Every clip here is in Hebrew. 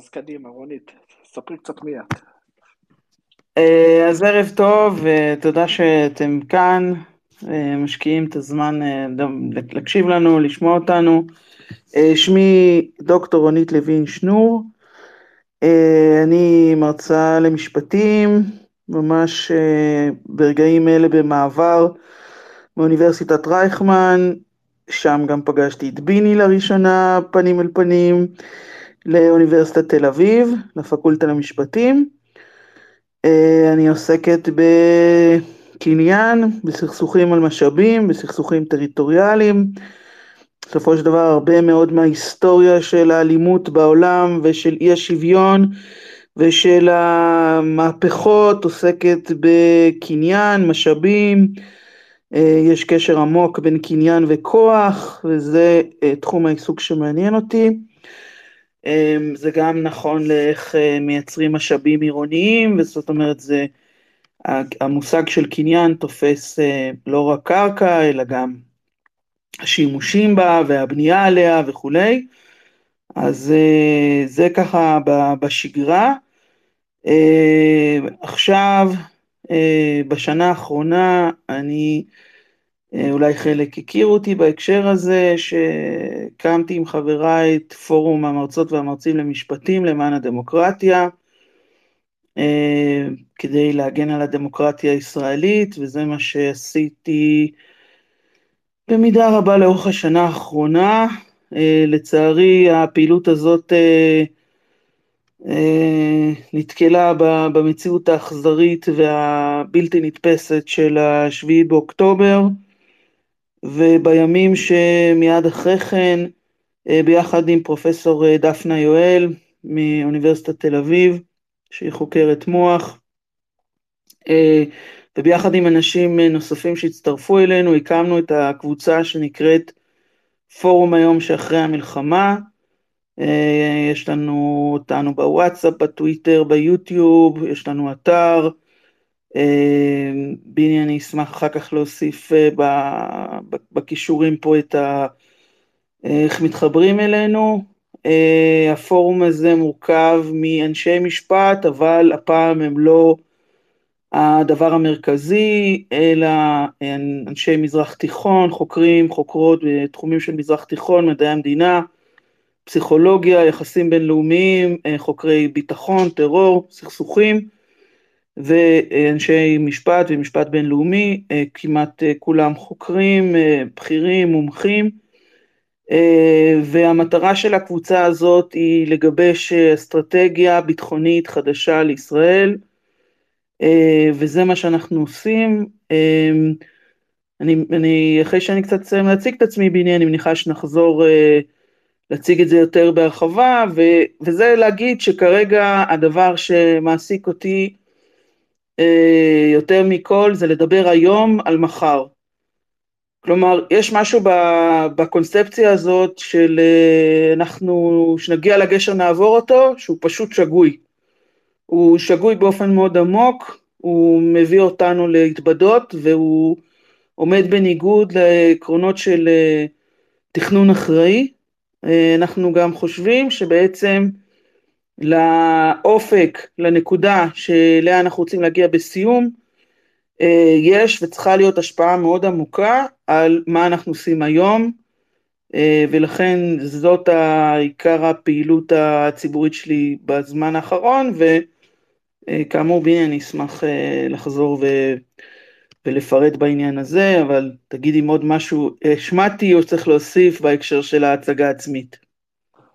אז קדימה, רונית, ספרי קצת מי את. אה, אז ערב טוב, ותודה שאתם כאן, אה, משקיעים את הזמן אה, להקשיב לנו, לשמוע אותנו. שמי דוקטור רונית לוין שנור, אני מרצה למשפטים, ממש ברגעים אלה במעבר מאוניברסיטת רייכמן, שם גם פגשתי את ביני לראשונה, פנים אל פנים, לאוניברסיטת תל אביב, לפקולטה למשפטים. אה, אני עוסקת בקניין, בסכסוכים על משאבים, בסכסוכים טריטוריאליים. בסופו של דבר הרבה מאוד מההיסטוריה של האלימות בעולם ושל אי השוויון ושל המהפכות עוסקת בקניין, משאבים, אה, יש קשר עמוק בין קניין וכוח וזה אה, תחום העיסוק שמעניין אותי. אמ, זה גם נכון לאיך אה, מייצרים משאבים עירוניים, וזאת אומרת זה המושג של קניין תופס אה, לא רק קרקע, אלא גם השימושים בה והבנייה עליה וכולי. אז אה, זה ככה בשגרה. עכשיו, בשנה האחרונה אני אולי חלק הכירו אותי בהקשר הזה, שקמתי עם חבריי את פורום המרצות והמרצים למשפטים למען הדמוקרטיה, אה, כדי להגן על הדמוקרטיה הישראלית, וזה מה שעשיתי במידה רבה לאורך השנה האחרונה. אה, לצערי הפעילות הזאת נתקלה במציאות האכזרית והבלתי נתפסת של השביעי באוקטובר, ובימים שמיד אחרי כן, אה, ביחד עם פרופסור אה, דפנה יואל מאוניברסיטת תל אביב, שהיא חוקרת מוח, אה, וביחד עם אנשים נוספים שהצטרפו אלינו, הקמנו את הקבוצה שנקראת פורום היום שאחרי המלחמה. יש לנו אותנו בוואטסאפ, בטוויטר, ביוטיוב, יש לנו אתר, ביני אני אשמח אחר כך להוסיף אה, בכישורים פה את ה... איך מתחברים אלינו. אה, הפורום הזה מורכב מאנשי משפט, אבל הפעם הם לא הדבר המרכזי, אלא אנשי מזרח תיכון, חוקרים, חוקרות בתחומים של מזרח תיכון, מדעי המדינה, פסיכולוגיה, יחסים בינלאומיים, חוקרי ביטחון, טרור, סכסוכים. ואנשי משפט ומשפט בינלאומי, אה, כמעט אה, כולם חוקרים, אה, בכירים, מומחים, והמטרה של הקבוצה הזאת היא לגבש אסטרטגיה ביטחונית חדשה לישראל, וזה מה שאנחנו עושים. אני, אני אחרי שאני קצת אסיים להציג את עצמי ביני, אני מניחה שנחזור להציג את זה יותר בהרחבה, ו, וזה להגיד שכרגע הדבר שמעסיק אותי יותר מכל זה לדבר היום על מחר. כלומר, יש משהו בקונספציה הזאת של אה, אנחנו, שנגיע לגשר נעבור אותו, שהוא פשוט שגוי. הוא שגוי באופן מאוד עמוק, הוא מביא אותנו להתבדות והוא עומד בניגוד לעקרונות של אה, תכנון אחראי. אנחנו גם חושבים שבעצם לאופק, לנקודה שאליה אנחנו רוצים להגיע בסיום, אה, יש וצריכה להיות השפעה מאוד עמוקה על מה אנחנו עושים היום, אה, ולכן זאת עיקר הפעילות הציבורית שלי בזמן האחרון, וכאמור ביני אני אשמח אה, לחזור ו... ולפרט בעניין הזה, אבל תגידי אם עוד משהו השמעתי או צריך להוסיף בהקשר של ההצגה העצמית.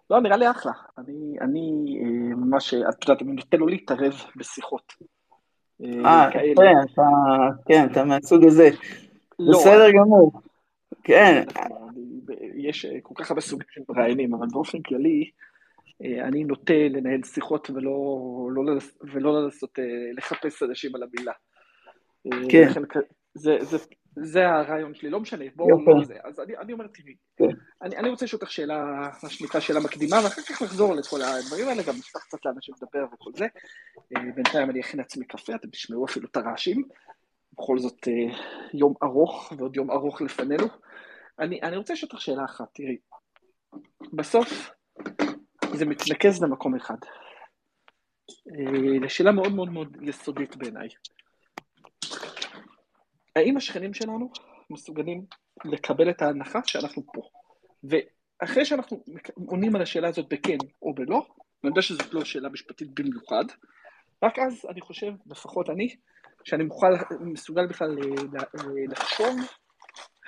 לא, נראה לי אחלה. אני, אני אה, ממש, את יודעת, אני נותן לו להתערב בשיחות. אה, אה כן, אתה, כן, אתה מהסוג הזה. לא, בסדר גמור. כן. יש אה, כל כך הרבה סוגים של מראיינים, אבל באופן כללי, אני נוטה לנהל שיחות ולא, לא, ולא לנסות לחפש אנשים על המילה. כן. זה, זה, זה הרעיון שלי, לא משנה, בואו לא זה. אז אני, אני אומר, תראי, כן. אני, אני רוצה לשאול אותך שאלה, מה שנקרא שאלה מקדימה, ואחר כך נחזור לכל הדברים האלה, גם נפתח קצת לאנשים לדבר וכל זה. אה, בינתיים אני אכין לעצמי קפה, אתם תשמעו אפילו את הרעשים. בכל זאת אה, יום ארוך, ועוד יום ארוך לפנינו. אני, אני רוצה לשאול אותך שאלה אחת, תראי, בסוף, זה מתנקז למקום אחד. לשאלה מאוד מאוד מאוד יסודית בעיניי. האם השכנים שלנו מסוגלים לקבל את ההנחה שאנחנו פה? ואחרי שאנחנו עונים על השאלה הזאת בכן או בלא, ואני יודע שזאת לא שאלה משפטית במיוחד, רק אז אני חושב, לפחות אני, שאני מוכל, מסוגל בכלל לחשוב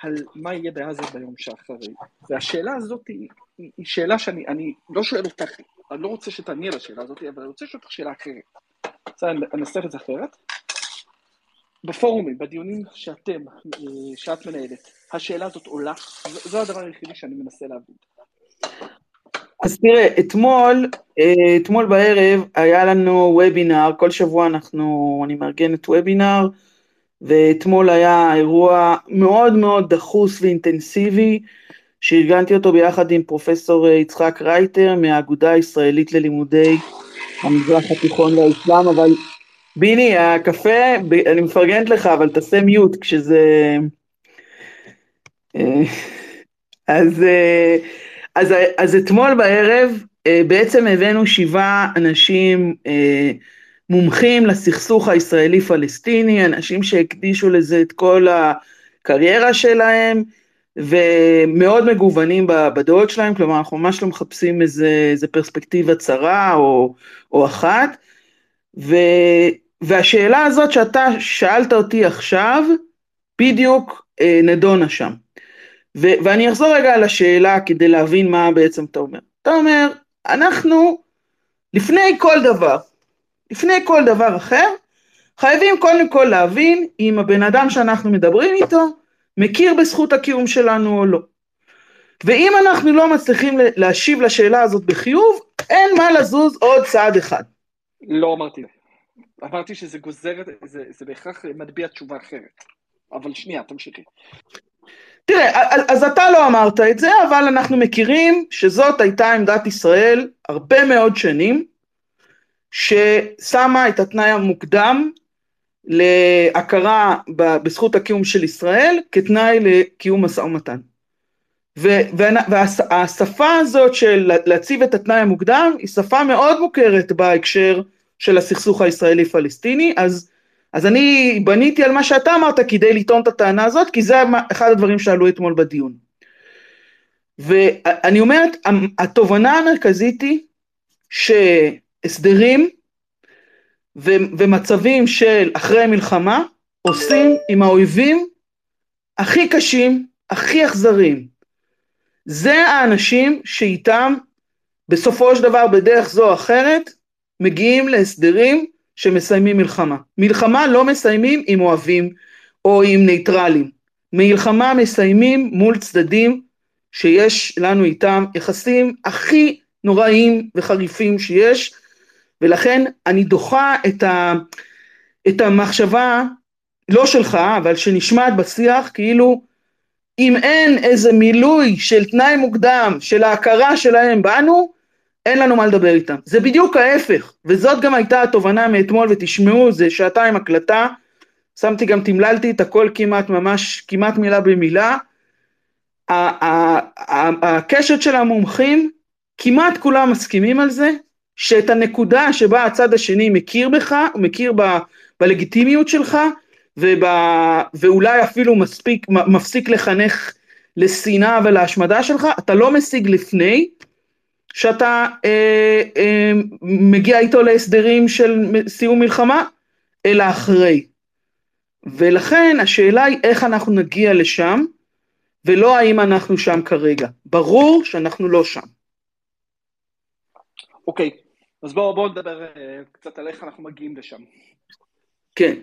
על מה יהיה בעזה ביום שאחרי. והשאלה הזאת היא, היא שאלה שאני לא שואל אותך, אני לא רוצה שתעני על השאלה הזאת, אבל אני רוצה לשאול אותך שאלה אחרת. אני אנסח את זה אחרת. בפורומים, בדיונים שאתם, שאת מנהלת, השאלה הזאת עולה, זה הדבר היחידי שאני מנסה להבין. אז תראה, אתמול, אתמול בערב היה לנו וובינר, כל שבוע אנחנו, אני מארגנת וובינר, ואתמול היה אירוע מאוד מאוד דחוס ואינטנסיבי, שארגנתי אותו ביחד עם פרופסור יצחק רייטר מהאגודה הישראלית ללימודי המזרח התיכון והאסלאם, אבל ביני, הקפה, אני מפרגנת לך, אבל תעשה מיוט כשזה... אז, אז, אז אתמול בערב בעצם הבאנו שבעה אנשים מומחים לסכסוך הישראלי-פלסטיני, אנשים שהקדישו לזה את כל הקריירה שלהם, ומאוד מגוונים בדעות שלהם, כלומר אנחנו ממש לא מחפשים איזה, איזה פרספקטיבה צרה או, או אחת, ו, והשאלה הזאת שאתה שאלת אותי עכשיו, בדיוק אה, נדונה שם. ו, ואני אחזור רגע על השאלה כדי להבין מה בעצם אתה אומר. אתה אומר, אנחנו לפני כל דבר, לפני כל דבר אחר, חייבים קודם כל להבין אם הבן אדם שאנחנו מדברים איתו מכיר בזכות הקיום שלנו או לא. ואם אנחנו לא מצליחים להשיב לשאלה הזאת בחיוב, אין מה לזוז עוד צעד אחד. לא אמרתי. אמרתי שזה גוזר, זה, זה בהכרח מטביע תשובה אחרת. אבל שנייה, תמשיכי. תראה, אז אתה לא אמרת את זה, אבל אנחנו מכירים שזאת הייתה עמדת ישראל הרבה מאוד שנים, ששמה את התנאי המוקדם להכרה בזכות הקיום של ישראל כתנאי לקיום משא ומתן. והשפה הזאת של להציב את התנאי המוקדם היא שפה מאוד מוכרת בהקשר של הסכסוך הישראלי-פלסטיני, אז, אז אני בניתי על מה שאתה אמרת כדי לטעון את הטענה הזאת, כי זה אחד הדברים שעלו אתמול בדיון. ואני אומרת, התובנה המרכזית היא שהסדרים ומצבים של אחרי מלחמה עושים עם האויבים הכי קשים, הכי אכזריים. זה האנשים שאיתם בסופו של דבר בדרך זו או אחרת מגיעים להסדרים שמסיימים מלחמה. מלחמה לא מסיימים עם אוהבים או עם נייטרלים. מלחמה מסיימים מול צדדים שיש לנו איתם יחסים הכי נוראים וחריפים שיש, ולכן אני דוחה את, ה, את המחשבה, לא שלך, אבל שנשמעת בשיח, כאילו אם אין איזה מילוי של תנאי מוקדם של ההכרה שלהם בנו, אין לנו מה לדבר איתם. זה בדיוק ההפך, וזאת גם הייתה התובנה מאתמול, ותשמעו, זה שעתיים הקלטה, שמתי גם, תמללתי את הכל כמעט ממש, כמעט מילה במילה. הקשת של המומחים, כמעט כולם מסכימים על זה, שאת הנקודה שבה הצד השני מכיר בך, הוא מכיר ב, בלגיטימיות שלך, וב, ואולי אפילו מספיק, מפסיק לחנך לשנאה ולהשמדה שלך, אתה לא משיג לפני שאתה אה, אה, מגיע איתו להסדרים של סיום מלחמה, אלא אחרי. ולכן השאלה היא איך אנחנו נגיע לשם, ולא האם אנחנו שם כרגע. ברור שאנחנו לא שם. אוקיי, okay. אז בואו בוא נדבר uh, קצת על איך אנחנו מגיעים לשם. כן,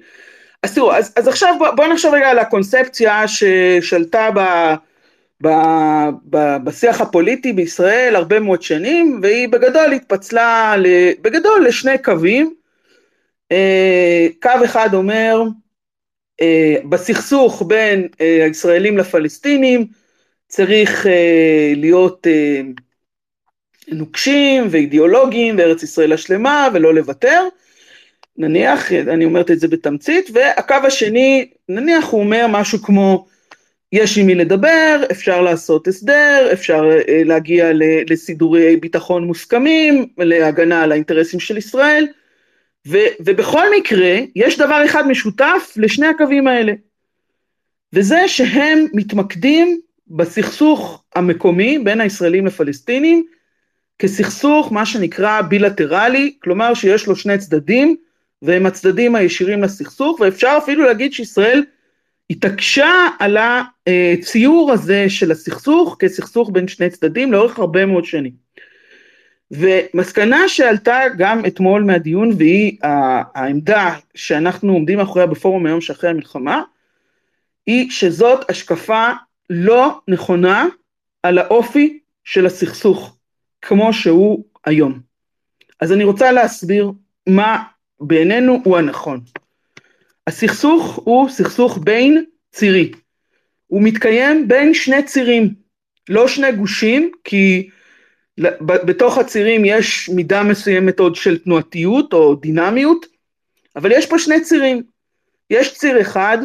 אז תראו, אז, אז עכשיו בואו בוא נחשוב רגע על הקונספציה ששלטה ב, ב, ב, בשיח הפוליטי בישראל הרבה מאוד שנים, והיא בגדול התפצלה, בגדול לשני קווים. Uh, קו אחד אומר, uh, בסכסוך בין uh, הישראלים לפלסטינים צריך uh, להיות uh, נוקשים ואידיאולוגיים וארץ ישראל השלמה ולא לוותר, נניח, אני אומרת את זה בתמצית, והקו השני, נניח הוא אומר משהו כמו יש עם מי לדבר, אפשר לעשות הסדר, אפשר אה, להגיע לסידורי ביטחון מוסכמים, להגנה על האינטרסים של ישראל, ו, ובכל מקרה, יש דבר אחד משותף לשני הקווים האלה, וזה שהם מתמקדים בסכסוך המקומי בין הישראלים לפלסטינים, כסכסוך מה שנקרא בילטרלי, כלומר שיש לו שני צדדים, והם הצדדים הישירים לסכסוך, ואפשר אפילו להגיד שישראל התעקשה על הציור הזה של הסכסוך כסכסוך בין שני צדדים לאורך הרבה מאוד שנים. ומסקנה שעלתה גם אתמול מהדיון והיא העמדה שאנחנו עומדים מאחוריה בפורום היום שאחרי המלחמה, היא שזאת השקפה לא נכונה על האופי של הסכסוך כמו שהוא היום. אז אני רוצה להסביר מה בעינינו הוא הנכון. הסכסוך הוא סכסוך בין צירי. הוא מתקיים בין שני צירים, לא שני גושים, כי בתוך הצירים יש מידה מסוימת עוד של תנועתיות או דינמיות, אבל יש פה שני צירים. יש ציר אחד,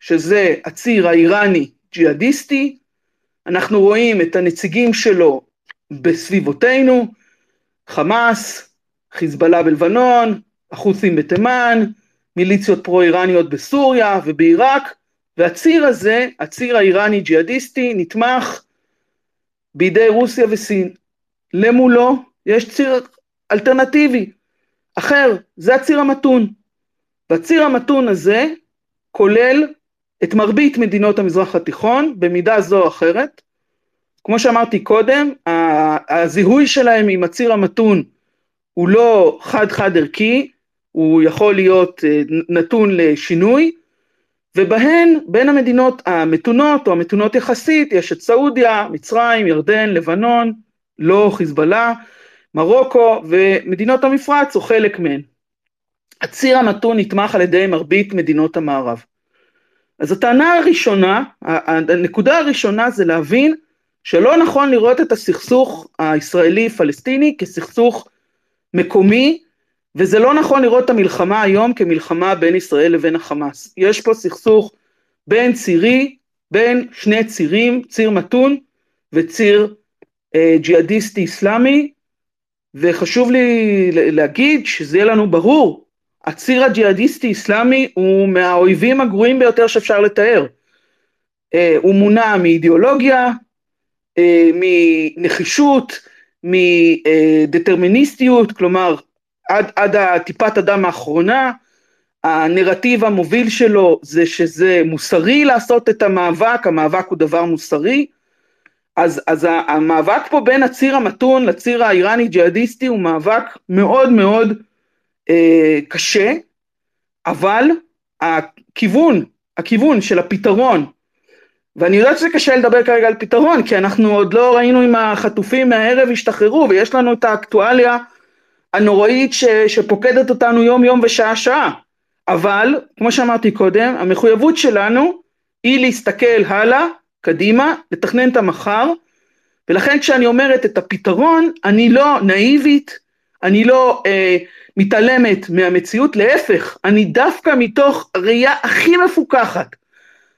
שזה הציר האיראני ג'יהאדיסטי, אנחנו רואים את הנציגים שלו בסביבותינו, חמאס, חיזבאללה בלבנון, החות'ים בתימן, מיליציות פרו-איראניות בסוריה ובעיראק, והציר הזה, הציר האיראני ג'יהאדיסטי, נתמך בידי רוסיה וסין. למולו יש ציר אלטרנטיבי, אחר, זה הציר המתון. והציר המתון הזה כולל את מרבית מדינות המזרח התיכון במידה זו או אחרת. כמו שאמרתי קודם, הזיהוי שלהם עם הציר המתון הוא לא חד חד ערכי, הוא יכול להיות אה, נתון לשינוי, ובהן בין המדינות המתונות או המתונות יחסית יש את סעודיה, מצרים, ירדן, לבנון, לא חיזבאללה, מרוקו ומדינות המפרץ או חלק מהן. הציר המתון נתמך על ידי מרבית מדינות המערב. אז הטענה הראשונה, הנקודה הראשונה זה להבין שלא נכון לראות את הסכסוך הישראלי-פלסטיני כסכסוך מקומי וזה לא נכון לראות את המלחמה היום כמלחמה בין ישראל לבין החמאס. יש פה סכסוך בין צירי, בין שני צירים, ציר מתון וציר אה, ג'יהאדיסטי אסלאמי, וחשוב לי להגיד שזה יהיה לנו ברור, הציר הג'יהאדיסטי אסלאמי הוא מהאויבים הגרועים ביותר שאפשר לתאר. אה, הוא מונע מאידיאולוגיה, אה, מנחישות, מדטרמיניסטיות, כלומר עד, עד הטיפת הדם האחרונה, הנרטיב המוביל שלו זה שזה מוסרי לעשות את המאבק, המאבק הוא דבר מוסרי, אז, אז המאבק פה בין הציר המתון לציר האיראני ג'יהאדיסטי הוא מאבק מאוד מאוד אה, קשה, אבל הכיוון, הכיוון של הפתרון, ואני יודעת שזה קשה לדבר כרגע על פתרון, כי אנחנו עוד לא ראינו אם החטופים מהערב השתחררו, ויש לנו את האקטואליה הנוראית ש, שפוקדת אותנו יום יום ושעה שעה. אבל, כמו שאמרתי קודם, המחויבות שלנו היא להסתכל הלאה, קדימה, לתכנן את המחר, ולכן כשאני אומרת את הפתרון, אני לא נאיבית, אני לא אה, מתעלמת מהמציאות, להפך, אני דווקא מתוך ראייה הכי מפוקחת,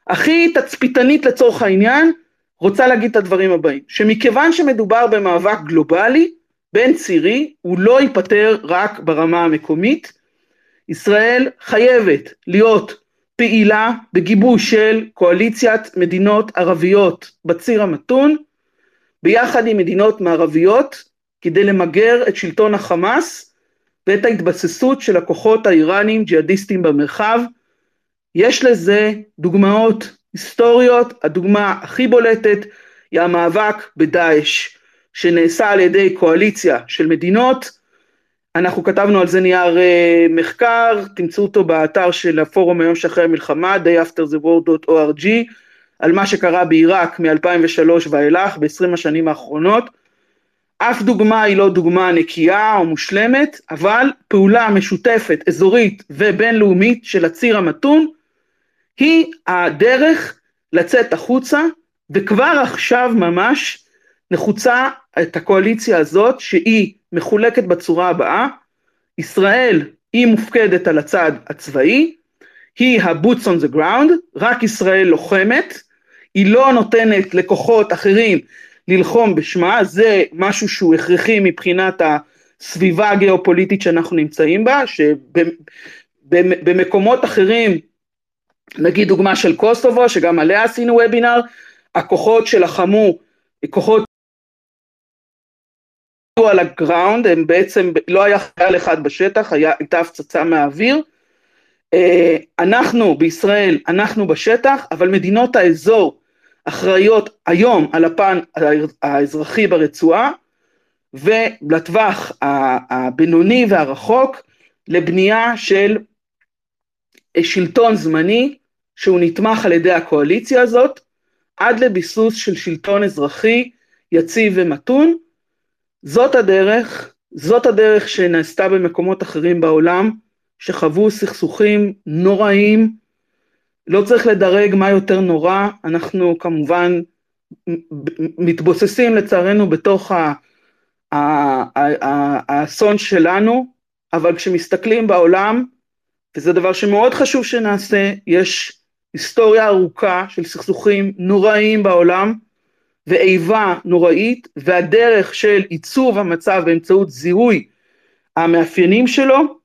הכי תצפיתנית לצורך העניין, רוצה להגיד את הדברים הבאים, שמכיוון שמדובר במאבק גלובלי, בין צירי הוא לא ייפתר רק ברמה המקומית. ישראל חייבת להיות פעילה בגיבוש של קואליציית מדינות ערביות בציר המתון, ביחד עם מדינות מערביות, כדי למגר את שלטון החמאס ואת ההתבססות של הכוחות האיראנים ג'יהאדיסטים במרחב. יש לזה דוגמאות היסטוריות, הדוגמה הכי בולטת היא המאבק בדאעש. שנעשה על ידי קואליציה של מדינות, אנחנו כתבנו על זה נייר uh, מחקר, תמצאו אותו באתר של הפורום היום שאחרי המלחמה, dayafterthewar.org, על מה שקרה בעיראק מ-2003 ואילך, ב-20 השנים האחרונות. אף דוגמה היא לא דוגמה נקייה או מושלמת, אבל פעולה משותפת, אזורית ובינלאומית של הציר המתון, היא הדרך לצאת החוצה, וכבר עכשיו ממש נחוצה את הקואליציה הזאת שהיא מחולקת בצורה הבאה, ישראל היא מופקדת על הצד הצבאי, היא ה-boots on the ground, רק ישראל לוחמת, היא לא נותנת לכוחות אחרים ללחום בשמה, זה משהו שהוא הכרחי מבחינת הסביבה הגיאופוליטית שאנחנו נמצאים בה, שבמקומות אחרים, נגיד דוגמה של קוסובו, שגם עליה עשינו וובינר, הכוחות שלחמו, כוחות על הגראונד, הם בעצם, לא היה חייל אחד בשטח, היה, הייתה הפצצה מהאוויר. אה, אנחנו בישראל, אנחנו בשטח, אבל מדינות האזור אחראיות היום על הפן האזרחי ברצועה, ולטווח הבינוני והרחוק לבנייה של שלטון זמני שהוא נתמך על ידי הקואליציה הזאת, עד לביסוס של שלטון אזרחי יציב ומתון, זאת הדרך, זאת הדרך שנעשתה במקומות אחרים בעולם, שחוו סכסוכים נוראים, לא צריך לדרג מה יותר נורא, אנחנו כמובן מתבוססים לצערנו בתוך האסון שלנו, אבל כשמסתכלים בעולם, וזה דבר שמאוד חשוב שנעשה, יש היסטוריה ארוכה של סכסוכים נוראים בעולם, ואיבה נוראית, והדרך של עיצוב המצב באמצעות זיהוי המאפיינים שלו,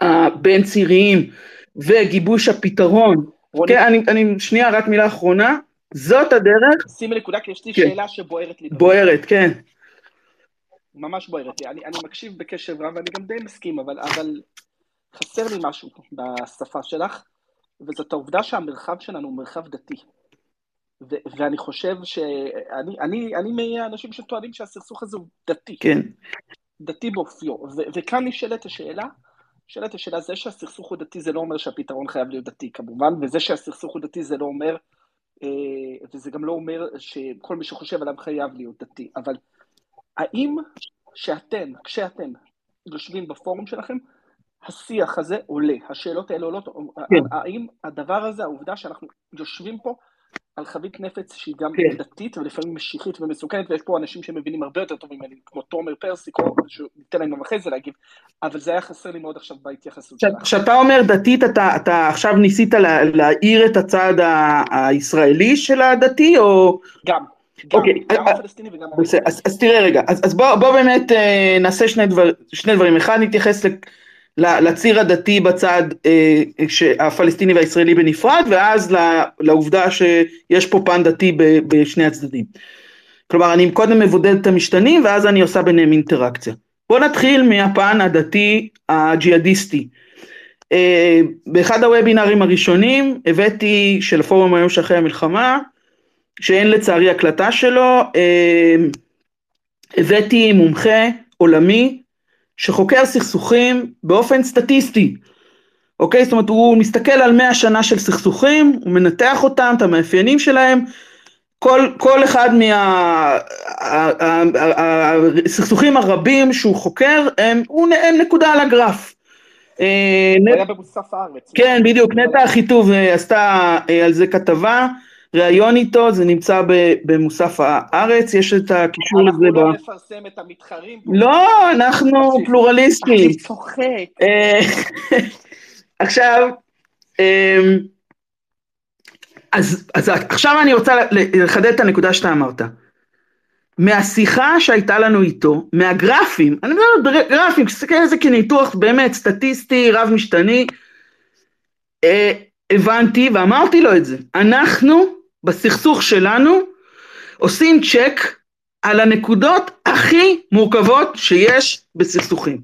הבין ציריים וגיבוש הפתרון, רוני, כן, אני, אני, שנייה, רק מילה אחרונה, זאת הדרך... שימי נקודה, כי יש לי כן. שאלה שבוערת לי. בוערת, כן. ממש בוערת לי. אני, אני מקשיב בקשב רב, ואני גם די מסכים, אבל, אבל חסר לי משהו בשפה שלך, וזאת העובדה שהמרחב שלנו הוא מרחב דתי. ו- ואני חושב שאני אני, אני מהאנשים שטוענים שהסכסוך הזה הוא דתי. כן. דתי באופיו. ו- וכאן נשאלת השאלה, נשאלת השאלה, זה שהסכסוך הוא דתי זה לא אומר שהפתרון חייב להיות דתי כמובן, וזה שהסכסוך הוא דתי זה לא אומר, אה, וזה גם לא אומר שכל מי שחושב עליו חייב להיות דתי, אבל האם שאתם, כשאתם יושבים בפורום שלכם, השיח הזה עולה, השאלות האלה עולות, כן. האם הדבר הזה, העובדה שאנחנו יושבים פה, על חבית נפץ שהיא גם כן. דתית ולפעמים משיחית ומסוכנת, ויש פה אנשים שמבינים הרבה יותר טוב ממני, כמו תומר פרסיק, או שניתן להם גם אחרי זה להגיב, אבל זה היה חסר לי מאוד עכשיו בהתייחסות שלך. כשאתה אומר דתית, אתה, אתה עכשיו ניסית לה, להאיר את הצד הישראלי של הדתי, או... גם. גם, אוקיי, גם אה, הפלסטיני וגם... בסדר, אז, אז תראה רגע, אז, אז בוא, בוא באמת אה, נעשה שני, דבר, שני דברים. אחד, נתייחס לציר הדתי בצד אה, הפלסטיני והישראלי בנפרד, ואז לעובדה שיש פה פן דתי בשני הצדדים. כלומר, אני קודם מבודד את המשתנים, ואז אני עושה ביניהם אינטראקציה. בואו נתחיל מהפן הדתי הג'יהאדיסטי. אה, באחד הוובינרים הראשונים הבאתי, של הפורום היום שאחרי המלחמה, שאין לצערי הקלטה שלו, אה, הבאתי מומחה עולמי שחוקר סכסוכים באופן סטטיסטי, אוקיי? זאת אומרת, הוא מסתכל על מאה שנה של סכסוכים, הוא מנתח אותם, את המאפיינים שלהם, כל, כל אחד מהסכסוכים הרבים שהוא חוקר, הם, הם נקודה על הגרף. אה, הוא היה במוסף הארץ. כן, בדיוק, נטע אחיטוב אה, עשתה אה, על זה כתבה. ראיון איתו, זה נמצא במוסף הארץ, יש את הקישור לזה. אנחנו לא נפרסם את המתחרים. לא, אנחנו פלורליסטים. אני צוחק. אה, עכשיו, אה, אז, אז עכשיו אני רוצה לחדד את הנקודה שאתה אמרת. מהשיחה שהייתה לנו איתו, מהגרפים, אני מדבר על גרפים, תסתכל על זה כניתוח באמת סטטיסטי, רב משתני, אה, הבנתי ואמרתי לו את זה, אנחנו בסכסוך שלנו עושים צ'ק על הנקודות הכי מורכבות שיש בסכסוכים.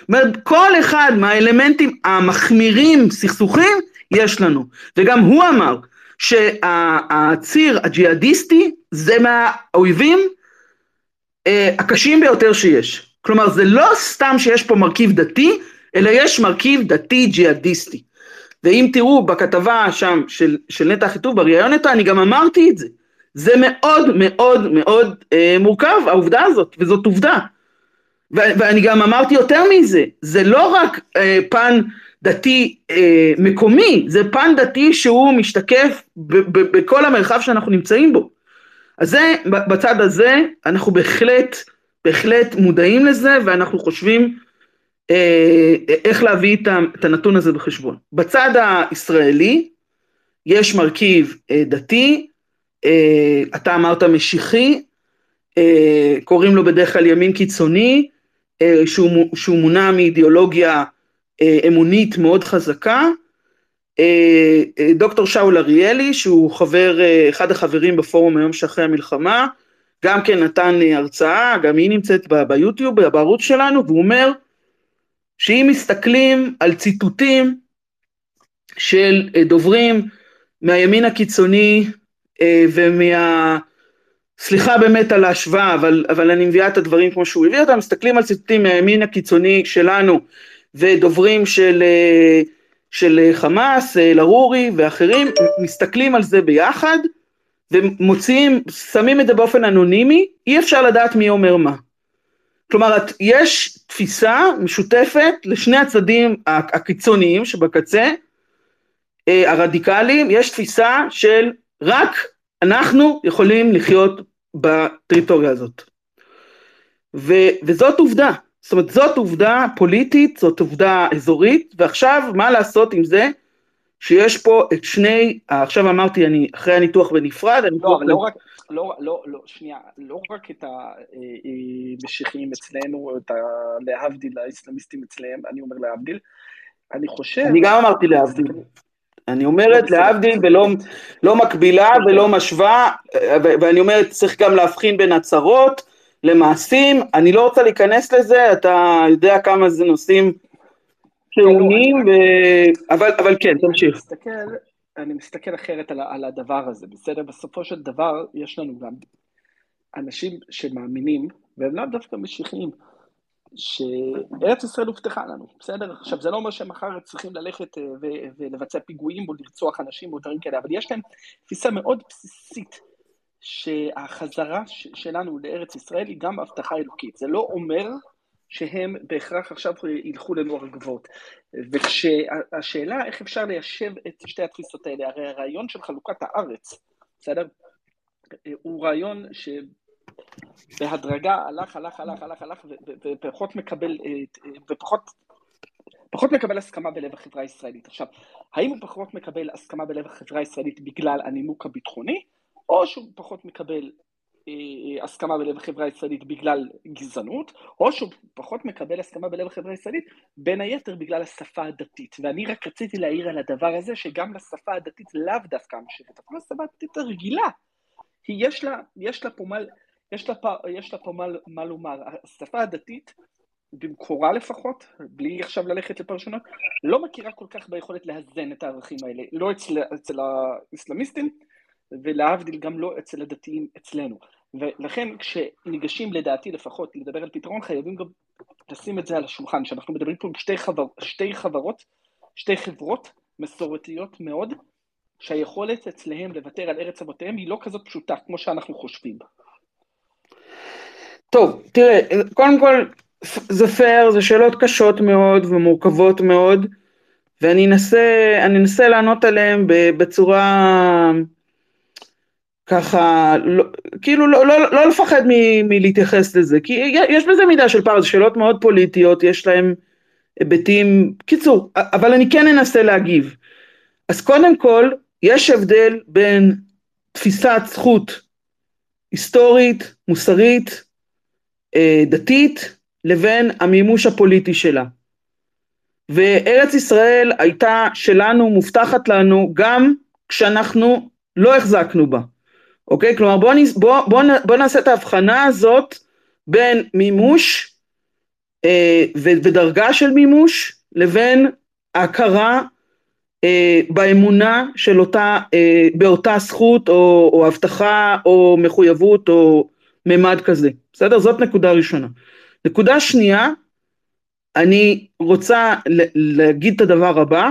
זאת אומרת, כל אחד מהאלמנטים המחמירים סכסוכים יש לנו. וגם הוא אמר שהציר הג'יהאדיסטי זה מהאויבים אה, הקשים ביותר שיש. כלומר, זה לא סתם שיש פה מרכיב דתי, אלא יש מרכיב דתי ג'יהאדיסטי. ואם תראו בכתבה שם של, של נטע אחיטוב, בריאיון איתו, אני גם אמרתי את זה. זה מאוד מאוד מאוד אה, מורכב, העובדה הזאת, וזאת עובדה. ו- ואני גם אמרתי יותר מזה, זה לא רק אה, פן דתי אה, מקומי, זה פן דתי שהוא משתקף ב- ב- בכל המרחב שאנחנו נמצאים בו. אז זה, בצד הזה, אנחנו בהחלט, בהחלט מודעים לזה, ואנחנו חושבים איך להביא את הנתון הזה בחשבון. בצד הישראלי, יש מרכיב אה, דתי, אה, אתה אמרת משיחי, אה, קוראים לו בדרך כלל ימין קיצוני, שהוא, שהוא מונע מאידיאולוגיה אמונית מאוד חזקה, דוקטור שאול אריאלי שהוא חבר, אחד החברים בפורום היום שאחרי המלחמה, גם כן נתן הרצאה, גם היא נמצאת ביוטיוב, בערוץ שלנו, והוא אומר שאם מסתכלים על ציטוטים של דוברים מהימין הקיצוני ומה... סליחה באמת על ההשוואה, אבל, אבל אני מביאה את הדברים כמו שהוא הביא אותם, מסתכלים על ציטוטים מהימין הקיצוני שלנו ודוברים של של אה, חמאס, אה, לרורי ואחרים, מסתכלים על זה ביחד ומוציאים, שמים את זה באופן אנונימי, אי אפשר לדעת מי אומר מה. כלומר, יש תפיסה משותפת לשני הצדדים הקיצוניים שבקצה, אה, הרדיקליים, יש תפיסה של רק אנחנו יכולים לחיות בטריטוריה הזאת. ו, וזאת עובדה. זאת אומרת, זאת עובדה פוליטית, זאת עובדה אזורית, ועכשיו מה לעשות עם זה שיש פה את שני, עכשיו אמרתי, אני אחרי הניתוח בנפרד, אני לא, לא רק, לא, לא, לא, שנייה, לא רק את המשיחיים אצלנו, את ה... להבדיל, האסלאמיסטים אצלם, אני אומר להבדיל, אני חושב... אני גם אמרתי להבדיל. אני אומרת להבדיל ולא לא מקבילה ולא משווה, ואני אומרת צריך גם להבחין בין הצהרות, למעשים, אני לא רוצה להיכנס לזה, אתה יודע כמה זה נושאים טעונים, ו... אבל, אבל כן, תמשיך. אני מסתכל, אני מסתכל אחרת על, על הדבר הזה, בסדר? בסופו של דבר יש לנו גם אנשים שמאמינים, והם לאו דווקא משיחיים, שארץ ישראל הובטחה לנו, בסדר? עכשיו, זה לא אומר שמחר צריכים ללכת אה, ו- ולבצע פיגועים או לרצוח אנשים או דברים כאלה, אבל יש להם תפיסה מאוד בסיסית שהחזרה שלנו לארץ ישראל היא גם הבטחה אלוקית. זה לא אומר שהם בהכרח עכשיו ילכו לנוער גבוהות. וכשהשאלה איך אפשר ליישב את שתי התפיסות האלה, הרי הרעיון של חלוקת הארץ, בסדר? הוא רעיון שבהדרגה הלך, הלך, הלך, הלך, הלך, ופחות מקבל, ופחות פחות מקבל הסכמה בלב החברה הישראלית. עכשיו, האם הוא פחות מקבל הסכמה בלב החברה הישראלית בגלל הנימוק הביטחוני, או שהוא פחות מקבל אה, אה, הסכמה בלב החברה הישראלית בגלל גזענות, או שהוא פחות מקבל הסכמה בלב החברה הישראלית בין היתר בגלל השפה הדתית. ואני רק רציתי להעיר על הדבר הזה שגם לשפה הדתית לאו דווקא המשכת, אפילו לשפה הדתית הרגילה, היא יש לה, יש לה פה מה, יש לה, יש לה פה מה, מה לומר. השפה הדתית במקורה לפחות, בלי עכשיו ללכת לפרשנות, לא מכירה כל כך ביכולת לאזן את הערכים האלה, לא אצל, אצל האסלאמיסטים ולהבדיל גם לא אצל הדתיים אצלנו. ולכן כשניגשים לדעתי לפחות לדבר על פתרון חייבים גם לשים את זה על השולחן, שאנחנו מדברים פה עם שתי, חבר, שתי חברות, שתי חברות מסורתיות מאוד, שהיכולת אצלהם לוותר על ארץ אבותיהם היא לא כזאת פשוטה כמו שאנחנו חושבים. טוב, תראה, קודם כל זה פייר, זה שאלות קשות מאוד ומורכבות מאוד, ואני אנסה, אנסה לענות עליהן בצורה ככה, לא, כאילו לא, לא, לא לפחד מ, מלהתייחס לזה, כי יש בזה מידה של פער, זה שאלות מאוד פוליטיות, יש להם היבטים, קיצור, אבל אני כן אנסה להגיב. אז קודם כל, יש הבדל בין תפיסת זכות היסטורית, מוסרית, אה, דתית, לבין המימוש הפוליטי שלה. וארץ ישראל הייתה שלנו, מובטחת לנו, גם כשאנחנו לא החזקנו בה. אוקיי? כלומר בוא, בוא, בוא, בוא נעשה את ההבחנה הזאת בין מימוש אה, ודרגה של מימוש לבין הכרה אה, באמונה של אותה, אה, באותה זכות או, או הבטחה או מחויבות או ממד כזה, בסדר? זאת נקודה ראשונה. נקודה שנייה, אני רוצה להגיד את הדבר הבא,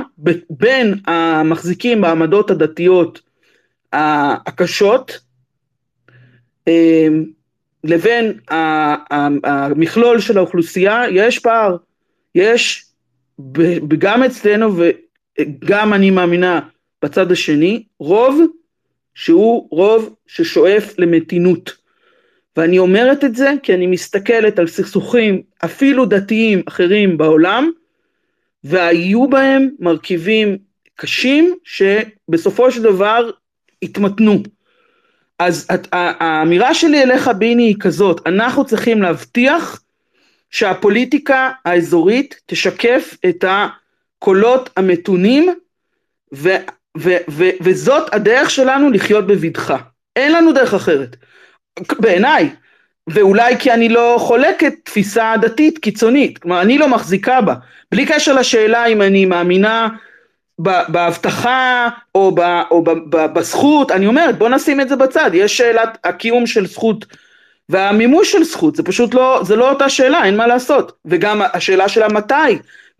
בין המחזיקים בעמדות הדתיות הקשות לבין המכלול של האוכלוסייה יש פער, יש גם אצלנו וגם אני מאמינה בצד השני רוב שהוא רוב ששואף למתינות ואני אומרת את זה כי אני מסתכלת על סכסוכים אפילו דתיים אחרים בעולם והיו בהם מרכיבים קשים שבסופו של דבר התמתנו. אז האמירה שלי אליך ביני היא כזאת, אנחנו צריכים להבטיח שהפוליטיקה האזורית תשקף את הקולות המתונים ו, ו, ו, וזאת הדרך שלנו לחיות בבטחה. אין לנו דרך אחרת. בעיניי, ואולי כי אני לא חולקת תפיסה דתית קיצונית, כלומר אני לא מחזיקה בה, בלי קשר לשאלה אם אני מאמינה בהבטחה או, ב, או ב, ב, בזכות, אני אומרת בוא נשים את זה בצד, יש שאלת הקיום של זכות והמימוש של זכות, זה פשוט לא, זה לא אותה שאלה, אין מה לעשות, וגם השאלה של המתי,